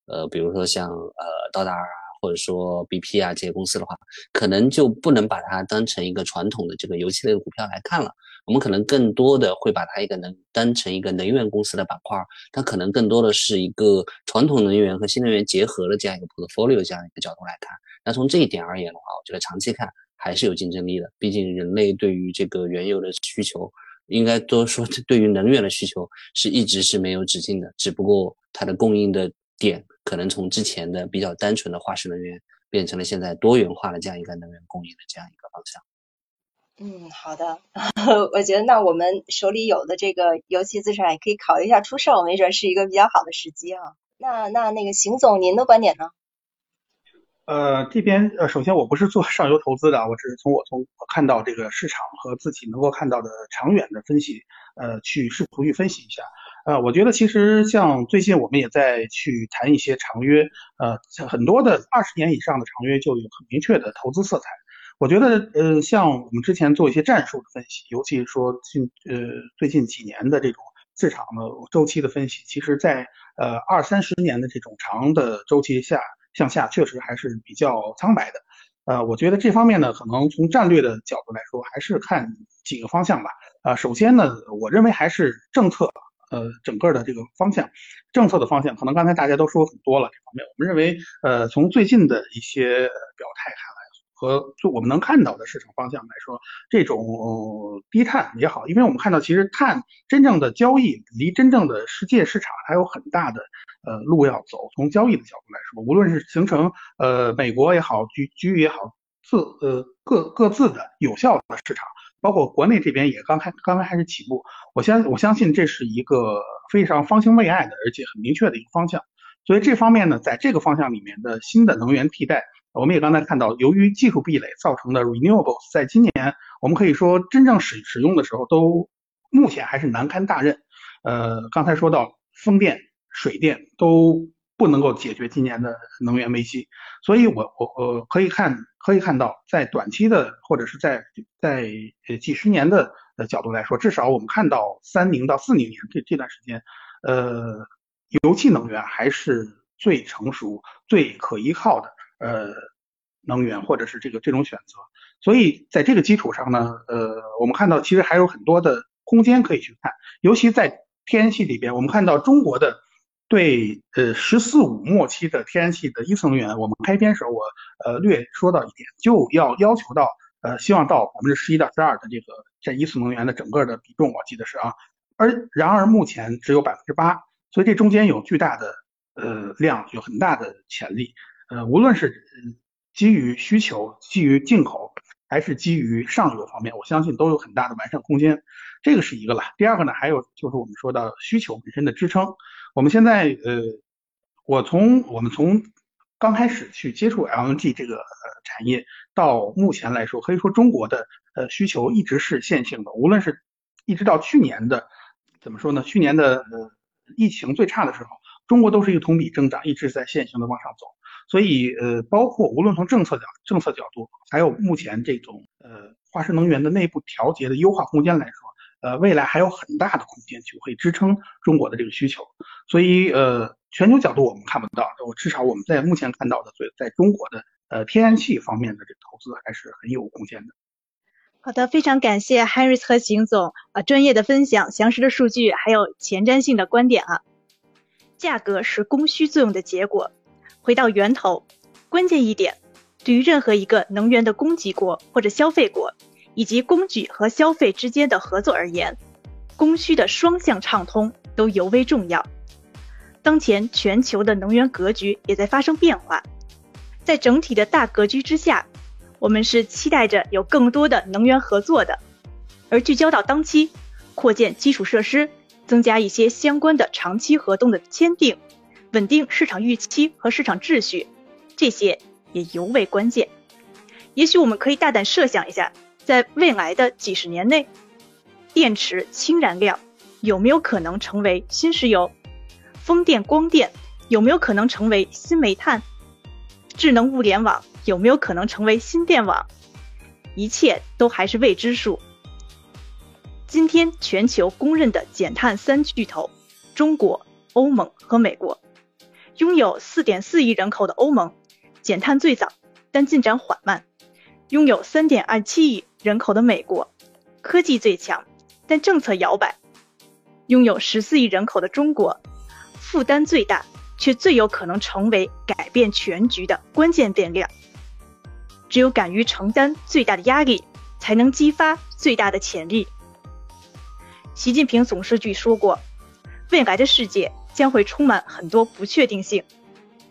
呃，比如说像呃道达尔啊，或者说 BP 啊这些公司的话，可能就不能把它当成一个传统的这个油气类的股票来看了。我们可能更多的会把它一个能当成一个能源公司的板块，它可能更多的是一个传统能源和新能源结合的这样一个 portfolio 这样一个角度来看。那从这一点而言的话，我觉得长期看还是有竞争力的。毕竟人类对于这个原油的需求。应该都说，对于能源的需求是一直是没有止境的，只不过它的供应的点可能从之前的比较单纯的化石能源，变成了现在多元化的这样一个能源供应的这样一个方向。嗯，好的，我觉得那我们手里有的这个油气资产也可以考虑一下出售，没准是一个比较好的时机啊。那那那个邢总，您的观点呢？呃，这边呃，首先我不是做上游投资的，我只是从我从我看到这个市场和自己能够看到的长远的分析，呃，去试图去分析一下。呃，我觉得其实像最近我们也在去谈一些长约，呃，很多的二十年以上的长约就有很明确的投资色彩。我觉得呃，像我们之前做一些战术的分析，尤其是说近呃最近几年的这种市场的周期的分析，其实在呃二三十年的这种长的周期下。向下确实还是比较苍白的，呃，我觉得这方面呢，可能从战略的角度来说，还是看几个方向吧。啊，首先呢，我认为还是政策，呃，整个的这个方向，政策的方向，可能刚才大家都说很多了。这方面，我们认为，呃，从最近的一些表态看来，和就我们能看到的市场方向来说，这种低碳也好，因为我们看到其实碳真正的交易离真正的世界市场还有很大的。呃，路要走。从交易的角度来说，无论是形成呃美国也好，局局也好，自呃各各自的有效的市场，包括国内这边也刚开刚刚开始起步。我相我相信这是一个非常方兴未艾的，而且很明确的一个方向。所以这方面呢，在这个方向里面的新的能源替代，我们也刚才看到，由于技术壁垒造成的 renewables，在今年我们可以说真正使使用的时候，都目前还是难堪大任。呃，刚才说到风电。水电都不能够解决今年的能源危机，所以我我我可以看可以看到，在短期的或者是在在呃几十年的呃角度来说，至少我们看到三零到四零年这这段时间，呃，油气能源还是最成熟、最可依靠的呃能源或者是这个这种选择。所以在这个基础上呢，呃，我们看到其实还有很多的空间可以去看，尤其在天然气里边，我们看到中国的。对，呃，十四五末期的天然气的一次能源，我们开篇时候我呃略说到一点，就要要求到，呃，希望到百分之十一到十二的这个这一次能源的整个的比重，我记得是啊，而然而目前只有百分之八，所以这中间有巨大的呃量，有很大的潜力，呃，无论是基于需求，基于进口，还是基于上游方面，我相信都有很大的完善空间。这个是一个了。第二个呢，还有就是我们说到需求本身的支撑。我们现在呃，我从我们从刚开始去接触 LNG 这个产业，到目前来说，可以说中国的呃需求一直是线性的，无论是一直到去年的怎么说呢？去年的呃疫情最差的时候，中国都是一个同比增长，一直在线性的往上走。所以呃，包括无论从政策角政策角度，还有目前这种呃化石能源的内部调节的优化空间来说，呃，未来还有很大的空间去会支撑中国的这个需求。所以呃，全球角度我们看不到，我至少我们在目前看到的，所以在中国的呃天然气方面的这投资还是很有空间的。好的，非常感谢 Harris 和邢总啊专业的分享、详实的数据，还有前瞻性的观点啊。价格是供需作用的结果。回到源头，关键一点，对于任何一个能源的供给国或者消费国，以及供给和消费之间的合作而言，供需的双向畅通都尤为重要。当前全球的能源格局也在发生变化，在整体的大格局之下，我们是期待着有更多的能源合作的，而聚焦到当期，扩建基础设施，增加一些相关的长期合同的签订。稳定市场预期和市场秩序，这些也尤为关键。也许我们可以大胆设想一下，在未来的几十年内，电池氢燃料有没有可能成为新石油？风电、光电有没有可能成为新煤炭？智能物联网有没有可能成为新电网？一切都还是未知数。今天全球公认的减碳三巨头：中国、欧盟和美国。拥有4.4亿人口的欧盟，减碳最早，但进展缓慢；拥有3.27亿人口的美国，科技最强，但政策摇摆；拥有14亿人口的中国，负担最大，却最有可能成为改变全局的关键变量。只有敢于承担最大的压力，才能激发最大的潜力。习近平总书记说过：“未来的世界。”将会充满很多不确定性。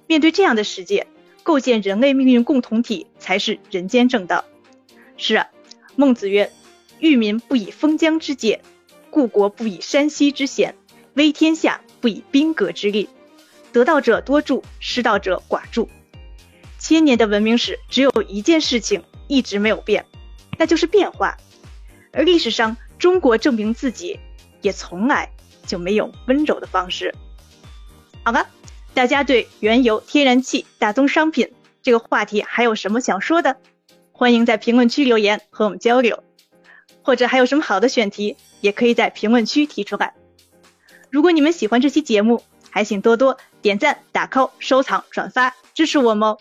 面对这样的世界，构建人类命运共同体才是人间正道。是啊，孟子曰：“欲民不以封疆之戒，故国不以山溪之险，威天下不以兵革之力。得道者多助，失道者寡助。”千年的文明史只有一件事情一直没有变，那就是变化。而历史上，中国证明自己也从来就没有温柔的方式。好了，大家对原油、天然气、大宗商品这个话题还有什么想说的？欢迎在评论区留言和我们交流，或者还有什么好的选题，也可以在评论区提出来。如果你们喜欢这期节目，还请多多点赞、打 call、收藏、转发，支持我们哦。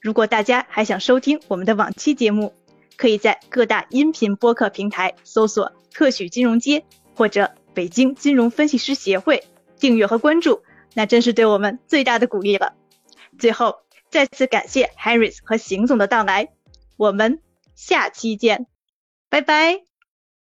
如果大家还想收听我们的往期节目，可以在各大音频播客平台搜索“特许金融街”或者“北京金融分析师协会”，订阅和关注。那真是对我们最大的鼓励了。最后，再次感谢 Harris 和邢总的到来，我们下期见，拜拜。